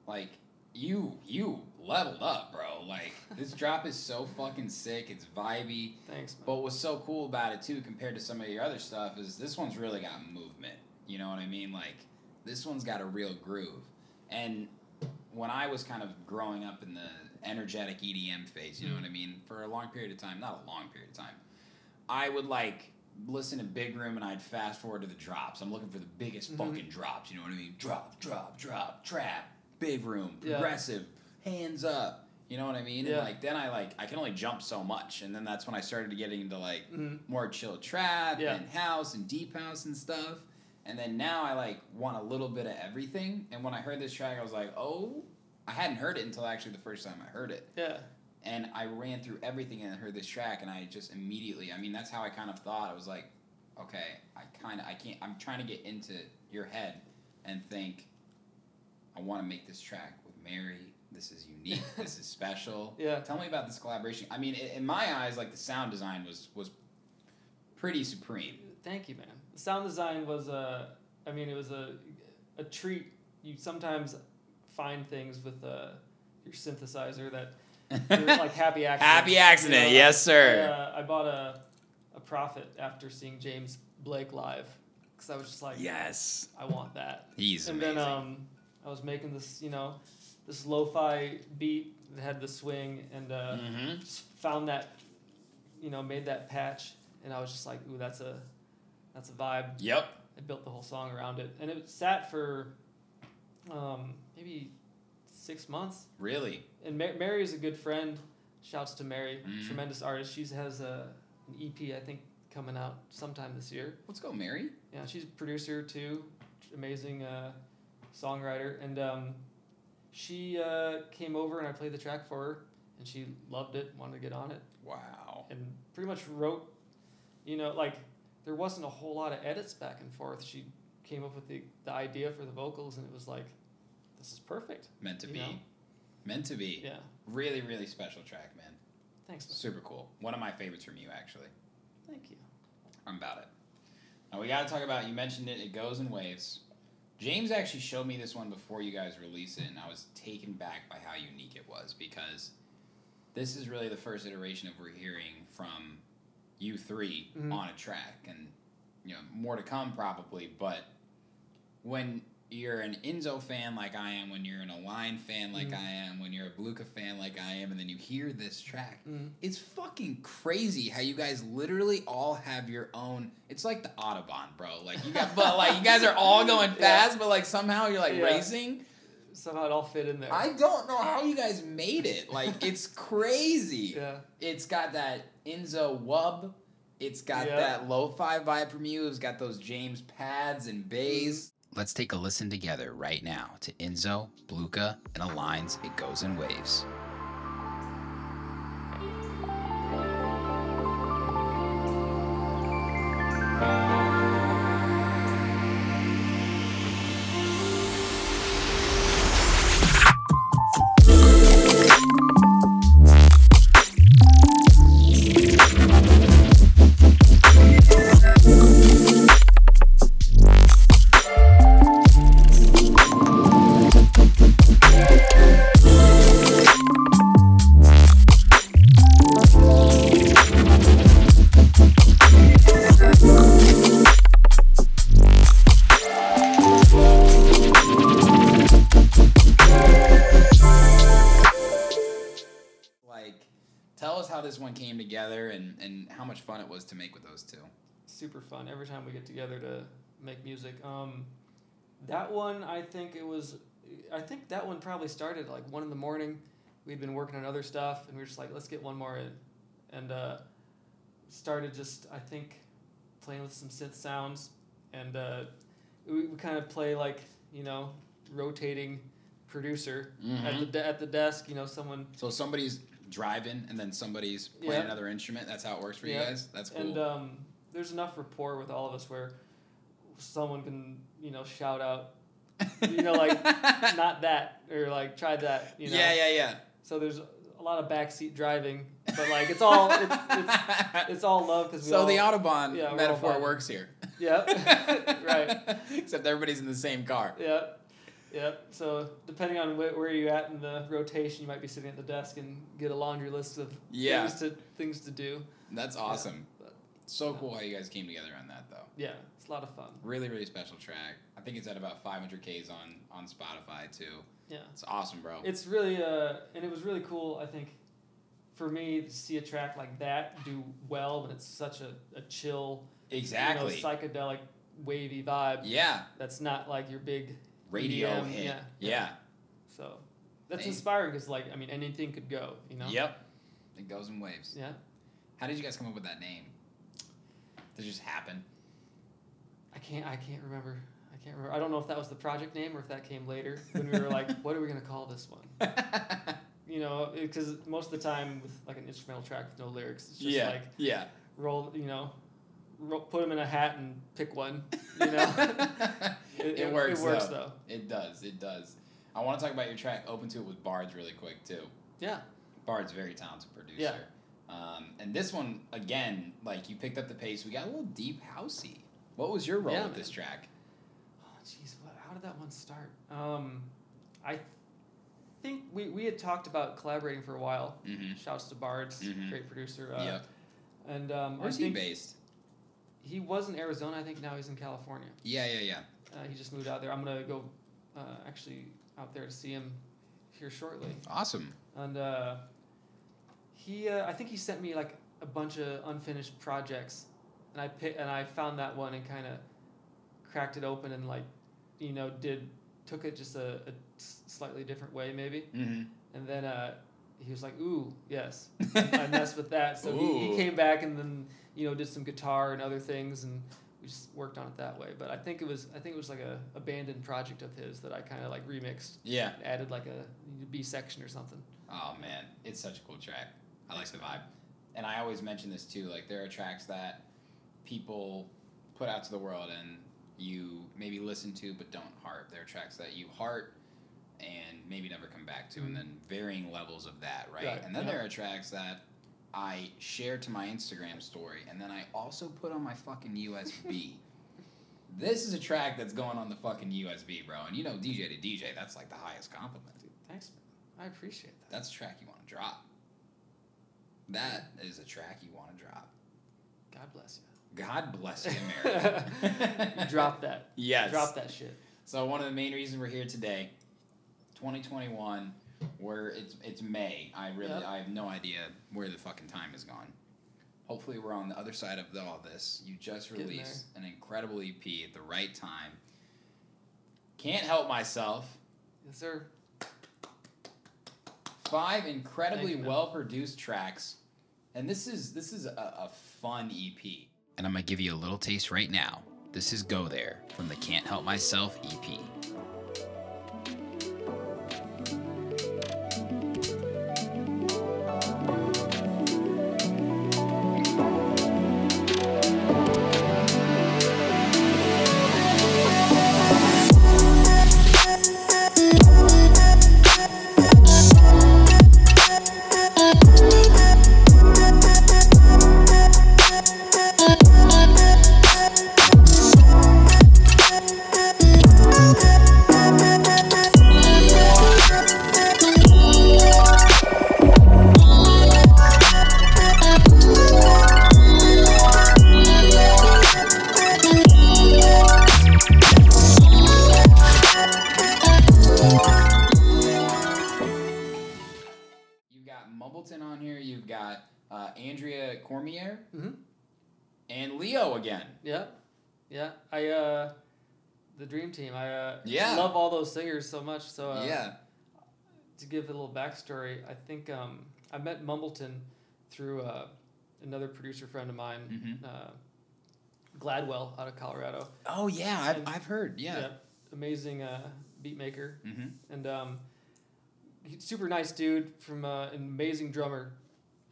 Like, you you leveled up, bro. Like, this drop is so fucking sick. It's vibey. thanks man. But what's so cool about it too, compared to some of your other stuff, is this one's really got movement. You know what I mean? Like this one's got a real groove. And when I was kind of growing up in the energetic EDM phase, you know what I mean, for a long period of time, not a long period of time, I would like listen to Big Room and I'd fast forward to the drops. I'm looking for the biggest Mhm. fucking drops. You know what I mean? Drop, drop, drop, trap, Big Room, Yeah. progressive, hands up. You know what I mean? Yeah. And like then I like I can only jump so much, and then that's when I started getting into like Mhm. more chill trap Yeah. and house and deep house and stuff. And then now I like want a little bit of everything. And when I heard this track, I was like, oh, I hadn't heard it until actually the first time I heard it. yeah And I ran through everything and I heard this track, and I just immediately, I mean, that's how I kind of thought. I was like, okay, I kind of, I can't, I'm trying to get into your head and think, I want to make this track with Mary. This is unique. this is special. Yeah. Tell me about this collaboration. I mean, in my eyes, like the sound design was was pretty supreme. Thank you, man. Sound design was a, I mean, it was a, a treat. You sometimes find things with uh, your synthesizer that like happy accident. Happy accident, You know, yes, sir. I, uh, I bought a, a Prophet after seeing James Blake live because I was just like, Yes, I want that. he's and amazing. then um, I was making this, you know, this lo-fi beat that had the swing, and uh, hmm just found that, you know, made that patch, and I was just like, ooh, that's a, that's a vibe. Yep. I built the whole song around it, and it sat for, um, maybe six months. Really. And Mar- Mary is a good friend. Shouts to Mary, Mhm. tremendous artist. She has a an EP I think coming out sometime this year. Let's go, Mary. Yeah, she's a producer too, amazing uh, songwriter, and um, she uh, came over and I played the track for her, and she loved it, wanted to get on it, Wow. and pretty much wrote, you know, like there wasn't a whole lot of edits back and forth. She came up with the, the idea for the vocals, and it was like, this is perfect. Meant to You be. know? Meant to be. Yeah, Really, really special track, man. thanks. Man. Super cool. One of my favorites from you, actually. Thank you. I'm about it. Now we got to talk about. You mentioned it. It goes in waves. James actually showed me this one before you guys released it, and I was taken back by how unique it was because this is really the first iteration of we're hearing from you 3 Mhm. on a track, and you know more to come probably. But when you're an Enzo fan like I am, when you're an Align fan like Mhm. I am, when you're a Bluka fan like I am, and then you hear this track, Mm. it's fucking crazy how you guys literally all have your own. It's like the Autobahn, bro. Like you got, but like you guys are all going Yeah. fast, but like somehow you're like Yeah. racing. somehow it all fit in there. I don't know how you guys made it. Like it's crazy. yeah. It's got that Enzo wub. It's got Yeah. that lo-fi vibe from you. It's got those James pads and bass. Let's take a listen together right now to Enzo, Bluka, and Align's It Goes in Waves. Tell us how this one came together and, and how much fun it was to make with those two. super fun every time we get together to make music. Um, that one, I think it was, I think that one probably started like one in the morning. We'd been working on other stuff, and we were just like, let's get one more in, and uh, started just I think playing with some synth sounds, and uh, we, we kind of play like you know rotating producer at the de- at the desk. You know, someone So somebody's driving and then somebody's playing Yeah. another instrument. That's how it works for you guys. That's cool. And um, there's enough rapport with all of us where someone can, you know, shout out, you know, like not that or like try that, you know. Yeah, yeah, yeah. So there's a lot of backseat driving, but like it's all it's it's, it's all love because we so all, the Autobahn yeah, metaphor works here. Yep. Right. Except everybody's in the same car. Yep. Yep. So depending on wh- where you're at in the rotation, you might be sitting at the desk and get a laundry list of Yeah. things to things to do. That's awesome. but- So cool how you guys came together on that though. Yeah, it's a lot of fun. Really, really special track. I think it's at about 500 Ks on on Spotify too. Yeah. It's awesome, bro. It's really uh, and it was really cool. I think for me to see a track like that do well when it's such a, a chill, exactly. you know, psychedelic, wavy vibe. yeah. That's not like your big Radio EDM, hit. Yeah. Yeah. So that's inspiring because like I mean anything could go. You know. Yep. It goes in waves. Yeah. How did you guys come up with that name? Did it just happen? I can't. I can't remember. I can't remember. I don't know if that was the project name or if that came later when we were like, what are we gonna call this one? You know, because most of the time with like an instrumental track with no lyrics, it's just yeah. like yeah. roll, you know, put them in a hat and pick one. You know, it, works. It works though. though. It does. It does. I want to talk about your track "Open to It" with Bards really quick too. Yeah. Bard's very talented producer. Yeah. Um, and this one again, like you picked up the pace. We got a little deep housey. What was your role Yeah, with this track? Oh, jeez, what? How did that one start? Um, I think we, we had talked about collaborating for a while. Mm-hmm. Shouts to Bards, Mhm. great producer. Uh, yep. And um, Where's I he based? He was in Arizona. I think now he's in California. Yeah, yeah, yeah. Uh, he just moved out there. I'm gonna go uh, actually out there to see him here shortly. Awesome. And uh, he, uh, I think he sent me like a bunch of unfinished projects, and I pick, and I found that one and kind of cracked it open and like, you know, did took it just a slightly different way maybe, Mm-hmm. and then uh, he was like, "Ooh, yes," I messed with that. So he, he came back and then you know did some guitar and other things and. We just worked on it that way, but I think it was I think it was like a abandoned project of his that I kind of like remixed, Yeah. added like a B section or something. Oh man, it's such a cool track. I like the vibe. And I always mention this too. Like there are tracks that people put out to the world and you maybe listen to but don't heart. There are tracks that you heart and maybe never come back to, and mm-hmm. then varying levels of that, right? Right, And then yeah. there are tracks that I share to my Instagram story, and then I also put on my fucking USB. this is a track that's going on the fucking USB, bro. And you know, DJ to DJ, that's like the highest compliment. Thanks, man. I appreciate that. That's a track you want to drop. That is a track you want to drop. God bless you. God bless you, you. America. drop that. Yes. Drop that shit. So one of the main reasons we're here today, 2021, where it's it's May. I really Yep. I have no idea where the fucking time has gone. Hopefully we're on the other side of the, all this. You just released an incredible EP at the right time. Can't help myself. Yes, sir. Five incredibly Thank you, man. well produced tracks, and this is this is a, a fun EP. And I'm gonna give you a little taste right now. This is "Go There" from the Can't Help Myself EP. Leo again. Yeah, yeah. I uh, the Dream Team. I uh, Yeah. love all those singers so much. So uh, yeah. to give a little backstory, I think um, I met Mumbleton through uh, another producer friend of mine, Mhm. uh, Gladwell out of Colorado. Oh yeah, I've, I've heard. Yeah. amazing uh, beat maker, Mm-hmm. and um, super nice dude from uh, an amazing drummer,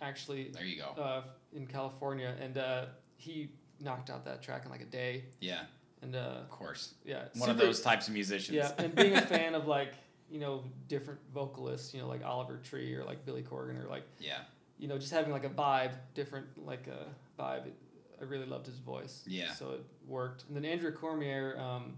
actually There you go. uh, in California, and uh, he knocked out that track in like a day, yeah, and uh, of course. yeah, One of those types of musicians. Yeah, and being a fan of like you know different vocalists, you know like Oliver Tree or like Billy Corgan or like yeah. you know just having like a vibe, different like a vibe. It, I really loved his voice. Yeah. So it worked. And then Andrea Cormier, um,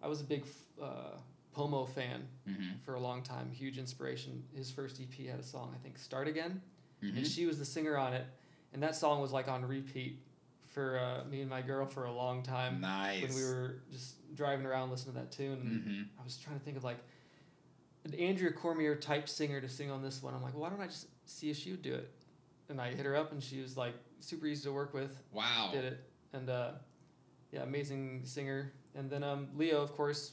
I was a big uh, Pomo fan Mm-hmm. for a long time. Huge inspiration. His first EP had a song I think "Start Again," Mm-hmm. and she was the singer on it, and that song was like on repeat for uh, me and my girl for a long time Nice. when we were just driving around listening to that tune. And Mm-hmm. I was trying to think of like an Andrea Cormier type singer to sing on this one. I'm like, why don't I just see if she would do it? And I hit her up, and she was like super easy to work with. Wow. Did it, and uh, yeah, amazing singer. And then um, Leo, of course,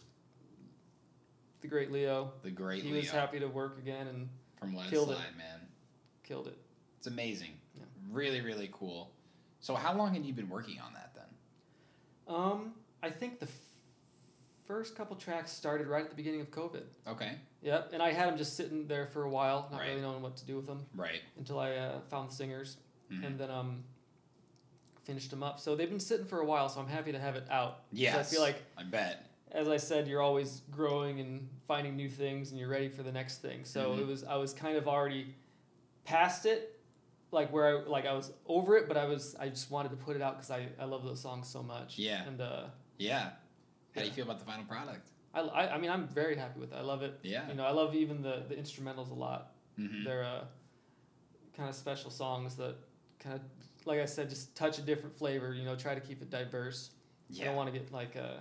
the great Leo. The great Leo he Leo was happy to work again and from Let It killed it. Man. killed it. It's amazing. Yeah. Really, really cool. So, how long had you been working on that then? Um, I think the f- first couple tracks started right at the beginning of COVID. Okay. Yep, and I had them just sitting there for a while, not Right. really knowing what to do with them. Right. until I uh, found the singers, Mhm. and then um, finished them up. So they've been sitting for a while, so I'm happy to have it out. Yes. I feel like, I bet. as I said, you're always growing and finding new things, and you're ready for the next thing. So Mhm. it was I was kind of already past it, like where I like I was over it, but I was I just wanted to put it out because I, I love those songs so much. Yeah. And uh, Yeah. How do you feel about the final product? I, I I mean I'm very happy with it. I love it. Yeah. You know I love even the the instrumentals a lot. Mm-hmm. They're uh, kind of special songs that kind of, like I said, just touch a different flavor. You know, try to keep it diverse. Yeah. I Yeah. don't want to get like uh,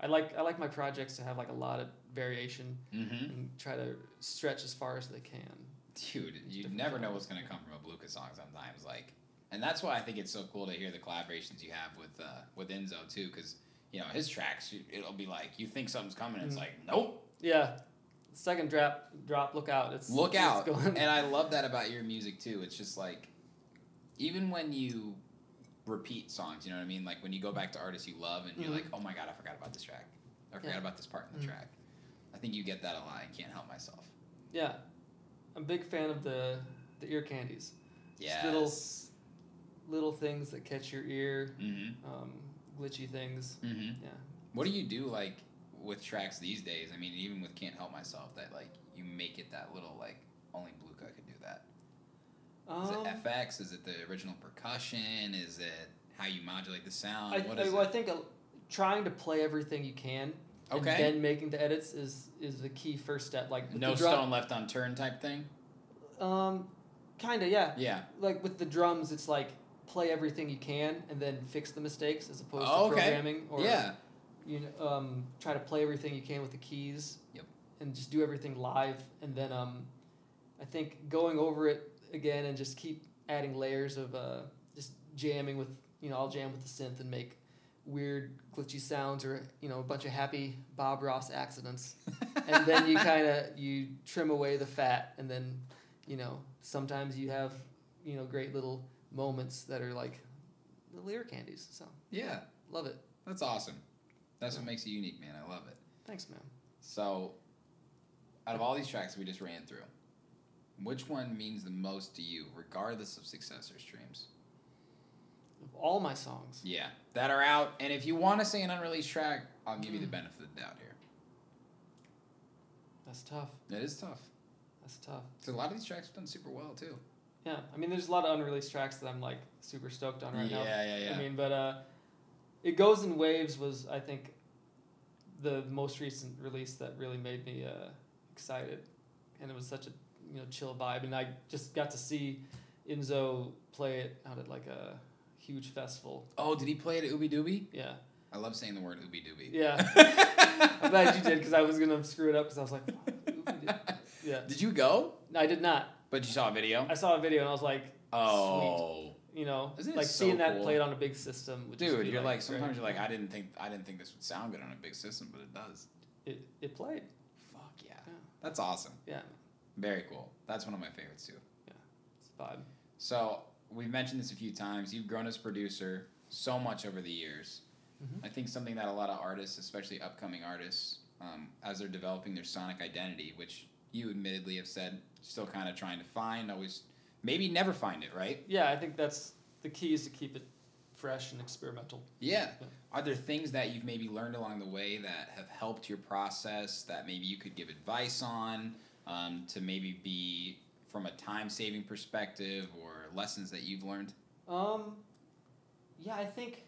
I like I like my projects to have like a lot of variation Mm-hmm. and try to stretch as far as they can. Dude, you never know what's gonna come from a Bluka song sometimes. Like, and that's why I think it's so cool to hear the collaborations you have with uh, with Enzo too, because you know his tracks. It'll be like you think something's coming, it's Mm. like nope, Yeah, second drop drop. Look out! It's look it's out. going- and I love that about your music too. It's just like, even when you repeat songs, you know what I mean? Like when you go back to artists you love, and you're Mhm. like, oh my god, I forgot about this track. I forgot Yeah. about this part in the Mhm. track. I think you get that a lot. I can't help myself. yeah, I'm a big fan of the the ear candies. Yeah. little- Little things that catch your ear, Mm-hmm. um, glitchy things. Mm-hmm. Yeah. What do you do like with tracks these days? I mean, even with "Can't Help Myself," that like you make it that little like only Bluka could do that. Is Um, it FX? Is it the original percussion? Is it how you modulate the sound? I, what I, is well, I think uh, trying to play everything you can, Okay. and then making the edits is is the key first step. Like no drum, stone left unturned type thing. Um, kind of yeah. Yeah. Like with the drums, it's like play everything you can and then fix the mistakes as opposed Oh, to okay. programming or yeah. you know, um, try to play everything you can with the keys. Yep. And just do everything live, and then um, I think going over it again and just keep adding layers of uh, just jamming with you know I'll jam with the synth and make weird glitchy sounds or you know a bunch of happy Bob Ross accidents. and then you kind of you trim away the fat, and then you know sometimes you have you know great little moments that are like little ear candies. So Yeah, love it. that's awesome. That's what makes it unique, man. I love it. Thanks, man. So, out of all these tracks we just ran through, which one means the most to you, regardless of success or streams? Of all my songs, Yeah, that are out. And if you want to say an unreleased track, I'll give you the benefit of the doubt here. that's tough. It is tough. That's tough. So a lot of these tracks have done super well too. Yeah, I mean, there's a lot of unreleased tracks that I'm like super stoked on right yeah, now. yeah, yeah. yeah. I mean, but uh, it goes in waves was I think the most recent release that really made me uh, excited, and it was such a you know chill vibe, and I just got to see Enzo play it out at like a huge festival. oh, did he play it at Ubbi Dubbi? Yeah, I love saying the word Ubbi Dubbi. yeah. I'm glad you did because I was gonna screw it up because I was like, yeah. Did you go? No, I did not. But you saw a video? I saw a video and I was like, Oh. Sweet. you know, Isn't like so seeing that cool? played on a big system. Dude, you're like great. sometimes you're like I didn't think I didn't think this would sound good on a big system, but it does. it, it played. Fuck yeah. Yeah. That's awesome. Yeah, Very cool. That's one of my favorites too. Yeah, it's a vibe. So we've mentioned this a few times. You've grown as a producer so much over the years. Mhm. I think something that a lot of artists, especially upcoming artists, um, as they're developing their sonic identity, which you admittedly have said still kind of trying to find, always maybe never find it, right? Yeah, I think that's the key is to keep it fresh and experimental. Yeah. Yeah. Are there things that you've maybe learned along the way that have helped your process that maybe you could give advice on um, to maybe be from a time saving perspective or lessons that you've learned? Um, yeah, I think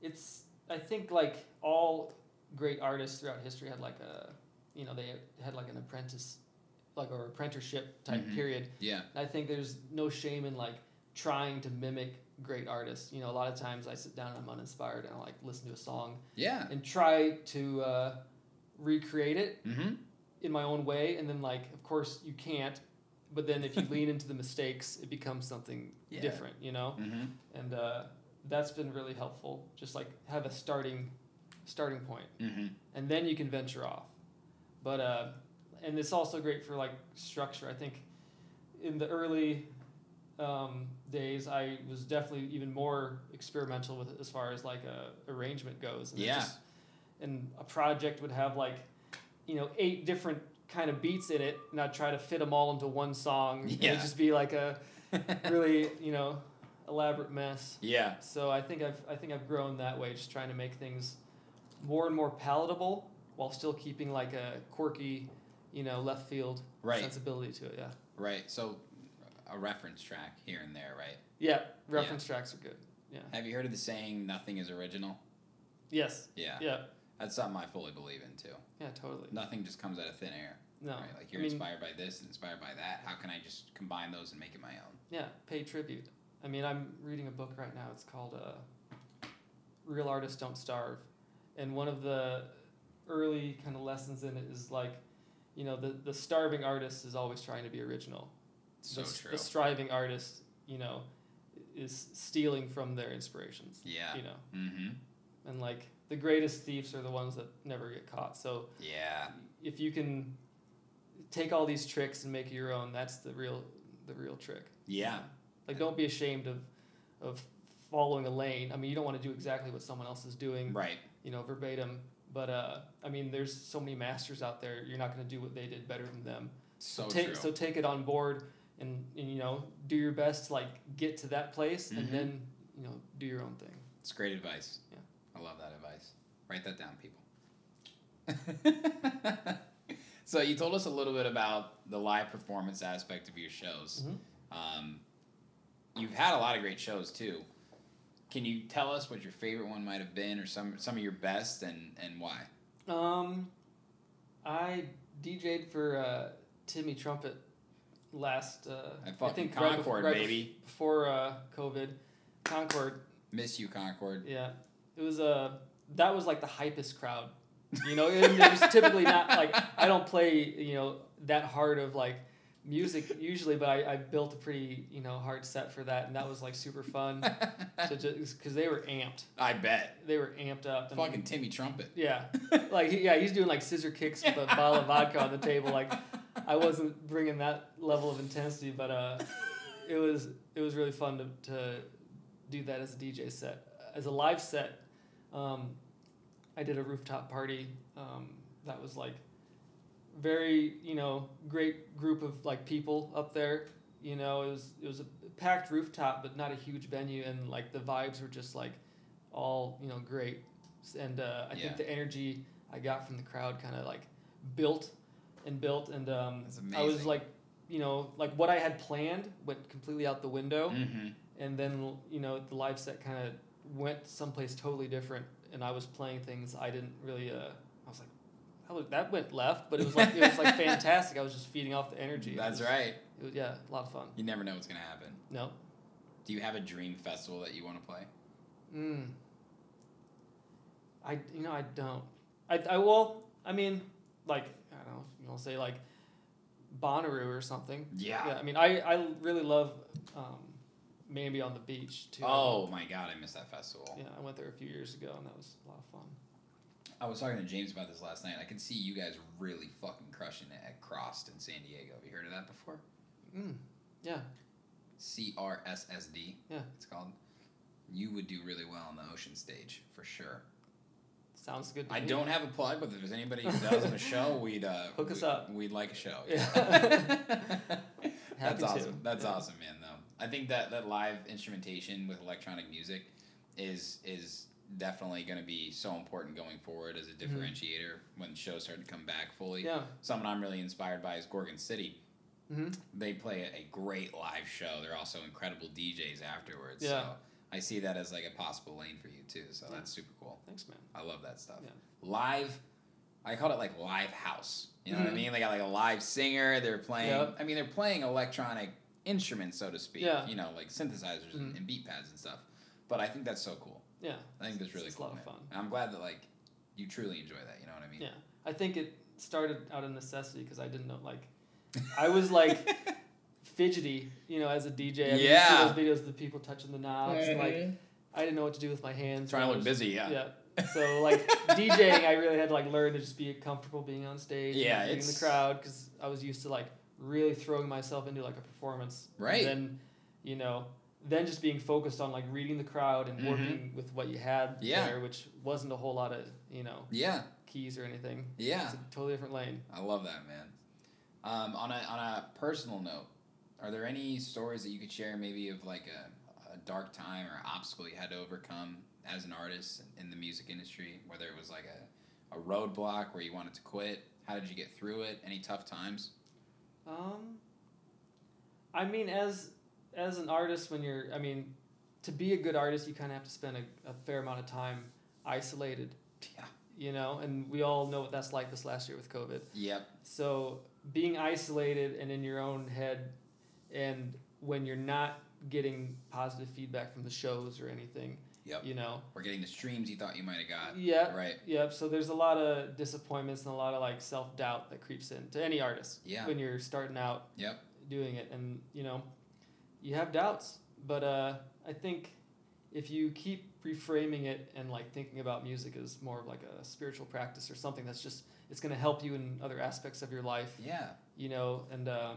it's. I think like all great artists throughout history had like a, you know, they had like an apprentice, like or apprenticeship type Mhm. period. Yeah. And I think there's no shame in like trying to mimic great artists. You know, a lot of times I sit down and I'm uninspired and I like listen to a song Yeah. and try to uh, recreate it Mm-hmm. in my own way, and then like of course you can't. But then if you lean into the mistakes, it becomes something Yeah. different. You know Mm-hmm. and uh, that's been really helpful. Just like have a starting starting point, Mm-hmm. and then you can venture off. But uh, and it's also great for like structure. I think in the early um, days, I was definitely even more experimental with it as far as like a arrangement goes. And Yeah. just- and a project would have like you know eight different kind of beats in it, I'd try to fit them all into one song. Yeah. it'd just be like a really you know elaborate mess. yeah. So I think I've I think I've grown that way, just trying to make things more and more palatable while still keeping like a quirky, you know, left field Right. sensibility to it. Yeah. Right. So a reference track here and there, right? Yeah. Reference tracks are good. Yeah. Have you heard of the saying "nothing is original"? Yes. Yeah. Yeah. That's something I fully believe in too. Yeah. Totally. Nothing just comes out of thin air. No. Right? Like you're I mean, inspired by this and inspired by that. How can I just combine those and make it my own? Yeah. Pay tribute. I mean, I'm reading a book right now. It's called uh, "Real Artists Don't Starve," and one of the early kind of lessons in it is like, you know, the the starving artist is always trying to be original. So the, true. The striving artist, you know, is stealing from their inspirations. Yeah. You know, Mm-hmm. and like the greatest thieves are the ones that never get caught. So Yeah. if you can take all these tricks and make it your own, that's the real the real trick. Yeah. Like don't be ashamed of of following a lane. I mean, you don't want to do exactly what someone else is doing, Right. you know, verbatim. But uh, I mean, there's so many masters out there. You're not going to do what they did better than them. So take true. so take it on board and, and you know do your best to like get to that place Mhm. and then you know do your own thing It's great advice. Yeah. I love that advice. Write that down, people. so you told us a little bit about the live performance aspect of your shows. Mhm. Um, you've had a lot of great shows too. Can you tell us what your favorite one might have been, or some some of your best, and and why? um i dj'd for uh, timmy trumpet last uh, i think right bef- Concord, right baby. before uh, covid concord Miss you, Concord. yeah it was uh, that was like the hypest crowd you know and it was typically not like i don't play you know that hard of like music usually, but I, I built a pretty you know hard set for that, and that was like super fun. to just because they were amped, I bet. they were amped up. And, Fucking Timmy Trumpet. yeah, like yeah, he's doing like scissor kicks with a bottle of vodka on the table. Like I wasn't bringing that level of intensity, but uh, it was it was really fun to, to do that as a DJ set. As a live set, um, I did a rooftop party. Um, that was like very you know great group of like people up there. You know, it was it was a packed rooftop, but not a huge venue, and like the vibes were just like all you know great. And uh, I Yeah. think the energy I got from the crowd kind of like built and built, and um, I was like, you know, like what I had planned went completely out the window Mm-hmm. and then you know the live set kind of went someplace totally different and i was playing things i didn't really uh i was like that, was, that went left but it was like it was like fantastic i was just feeding off the energy It That's was- right. it was yeah a lot of fun You never know what's gonna happen. no Do you have a dream festival that you want to play? mm. i you know i don't i i well i mean like i don't know you know say like Bonnaroo or something Yeah. yeah i mean i i really love um maybe on the beach too Oh my god, I missed that festival. yeah i went there a few years ago and that was a lot of fun I was talking to James about this last night. I could see you guys really fucking crushing it at CRSSD in San Diego. Have you heard of that before? mm. yeah C R S S D. Yeah. It's called. You would do really well on the ocean stage for sure. Sounds good. To I me. don't have a plug, but if there's anybody who does on a show, we'd uh, Hook us we'd- up. We'd like a show. Yeah. That's to. awesome. That's Yeah. awesome, man. I think that that live instrumentation with electronic music is is definitely going to be so important going forward as a differentiator when shows start to come back fully. Mm-hmm. Yeah. Someone I'm really inspired by is Gorgon City. hmm They play a, a great live show. They're also incredible DJs afterwards. Yeah. So I see that as like a possible lane for you too. So Yeah. that's super cool. Thanks, man. I love that stuff. Yeah. Live, I call it like live house. You know what I Mhm. mean? They got like a live singer. They're playing. Yep. I mean, they're playing electronic instruments, so to speak. Yeah. You know, like synthesizers and, Mhm. and beat pads and stuff. But I think that's so cool. Yeah. I think that's It's- really it's a cool. lot of fun. And I'm glad that like you truly enjoy that. You know what I mean? Yeah. I think it started out of necessity because I didn't know like I was like fidgety, you know, as a DJ. I mean, Yeah. See those videos of the people touching the knobs. and, like I didn't know what to do with my hands. Trying to look was- busy. Yeah. Yeah. So like DJing, I really had to like learn to just be comfortable being on stage. Yeah, and being in the crowd because I was used to like really throwing myself into like a performance. and Right. then, you know, then just being focused on like reading the crowd and Mhm. working with what you had Yeah. there, which wasn't a whole lot of you know Yeah. keys or anything. Yeah. It's a totally different lane. I love that, man. Um, on a on a personal note, are there any stories that you could share, maybe of like a, a dark time or obstacle you had to overcome as an artist in the music industry? Whether it was like a, a roadblock where you wanted to quit, how did you get through it? Any tough times? Um, I mean, as as an artist, when you're, I mean, to be a good artist, you kind of have to spend a, a fair amount of time isolated. Yeah. You know, and we all know what that's like this last year with COVID. Yep. So being isolated and in your own head, and when you're not getting positive feedback from the shows or anything, Yep. you know, Or getting the streams you thought you might have got. yeah, Right. Yep. So there's a lot of disappointments and a lot of like self doubt that creeps in to any artist Yeah. when you're starting out Yep. doing it, and you know, you have doubts. But uh, I think if you keep reframing it and like thinking about music as more of like a spiritual practice or something that's just it's going to help you in other aspects of your life, Yeah. you know, and um,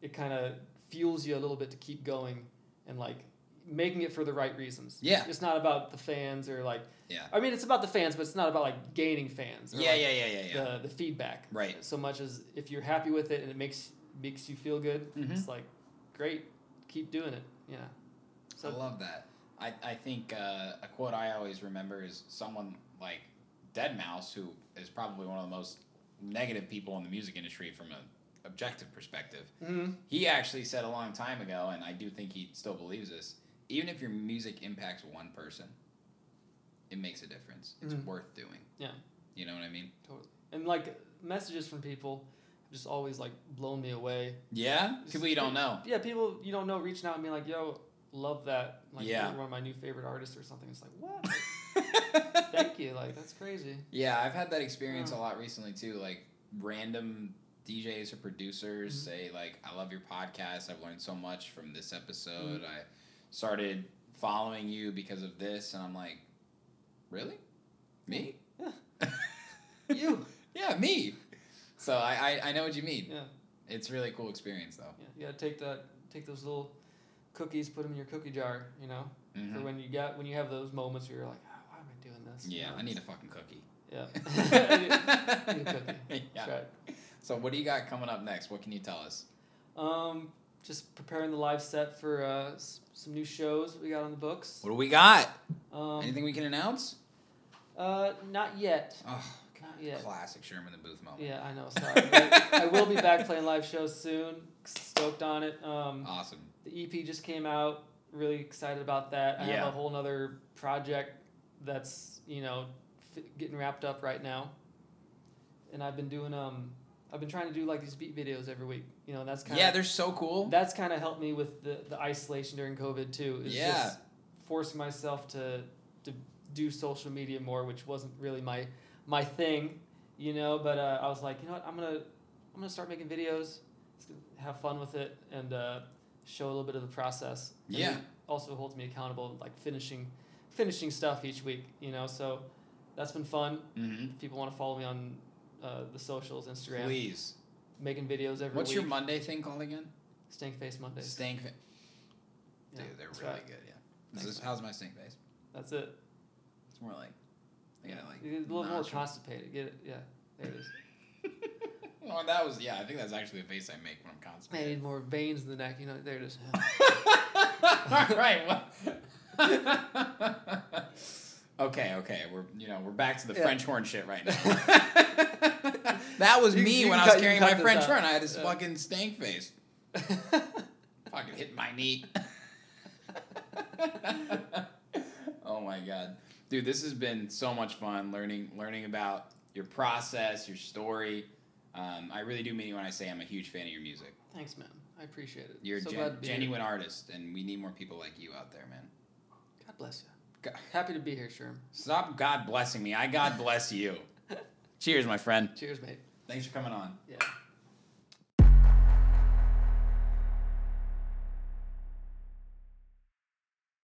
it kind of fuels you a little bit to keep going and like making it for the right reasons. Yeah. It's not about the fans or like Yeah. I mean, it's about the fans, but it's not about like gaining fans. Or Yeah. like Yeah. Yeah. Yeah. Yeah. The the feedback. Right. So much as if you're happy with it and it makes makes you feel good, Mhm. it's like great, keep doing it. Yeah. So I love that. I, I think uh, a quote I always remember is someone like deadmau5, who is probably one of the most negative people in the music industry from an objective perspective. Mhm. He actually said a long time ago, and I do think he still believes this even if your music impacts one person, it makes a difference. It's Mhm. worth doing. Yeah. You know what I mean? Totally. And like messages from people just always like blown me away. Yeah? Just People you don't know. Yeah, people you don't know reaching out and being like, "Yo, love that." Like Yeah. you're one of my new favorite artists or something. It's like, what? Thank you. Like that's crazy. Yeah, I've had that experience a lot recently too. Like random DJs or producers Mm-hmm. say like, "I love your podcast. I've learned so much from this episode. Mm-hmm. I started following you because of this," and I'm like, "Really? Me? You. yeah, me." So I, I I know what you mean. Yeah. It's a really cool experience though. Yeah. You gotta take that. Take those little cookies. Put them in your cookie jar. You know, for Mhm. when you got when you have those moments where you're like, oh, why am I doing this? You Yeah, know, I need a fucking cookie. Yeah. I need, I need a cookie. Yeah. Right. So what do you got coming up next? What can you tell us? Um, just preparing the live set for uh, some new shows we got on the books. What do we got? Um, Anything we can announce? Uh, not yet. Oh, Not yet. classic Sherm in the Booth moment. Yeah, I know. Sorry. I will be back playing live shows soon. Stoked on it. Um, Awesome. the EP just came out. Really excited about that. I Yeah. have a whole nother project that's you know f- getting wrapped up right now. And I've been doing um, I've been trying to do like these beat videos every week. You know, that's kind of Yeah, they're so cool. that's kind of helped me with the, the isolation during COVID too. Is Yeah. just forcing myself to to do social media more, which wasn't really my my thing, you know. But uh, I was like, you know what, I'm gonna I'm gonna start making videos, just have fun with it, and uh, show a little bit of the process. And Yeah. also holds me accountable, like finishing finishing stuff each week, you know. So that's been fun. mm-hmm. If people want to follow me on uh, the socials, Instagram, Please. Making videos every What's week. your Monday thing called again? Stank Face Mondays. Stank. Fa- Yeah, Dude, they're that's really right. good. Yeah. Thanks, This is, man. how's my stink face? That's it. It's more like. I gotta like. A little more constipated. Get it? Yeah. There it is. Well, that was yeah. I think that's actually the face I make when I'm I constipated. need more veins in the neck. You know, there it is. All right. Well. Okay. Okay. We're you know we're back to the Yeah. French horn shit right now. that was You- me you when I was carrying my French horn. I had this Yeah. fucking stank face. Fucking hit my knee. oh my god, dude, this has been so much fun learning learning about your process, your story. Um, I really do mean it when I say I'm a huge fan of your music. Thanks, man. I appreciate it. You're a gen- here. genuine artist, and we need more people like you out there, man. God bless you. Happy to be here, Sherm. stop God blessing me. I God bless you. Cheers, my friend. Cheers, mate. Thanks for coming on. Yeah.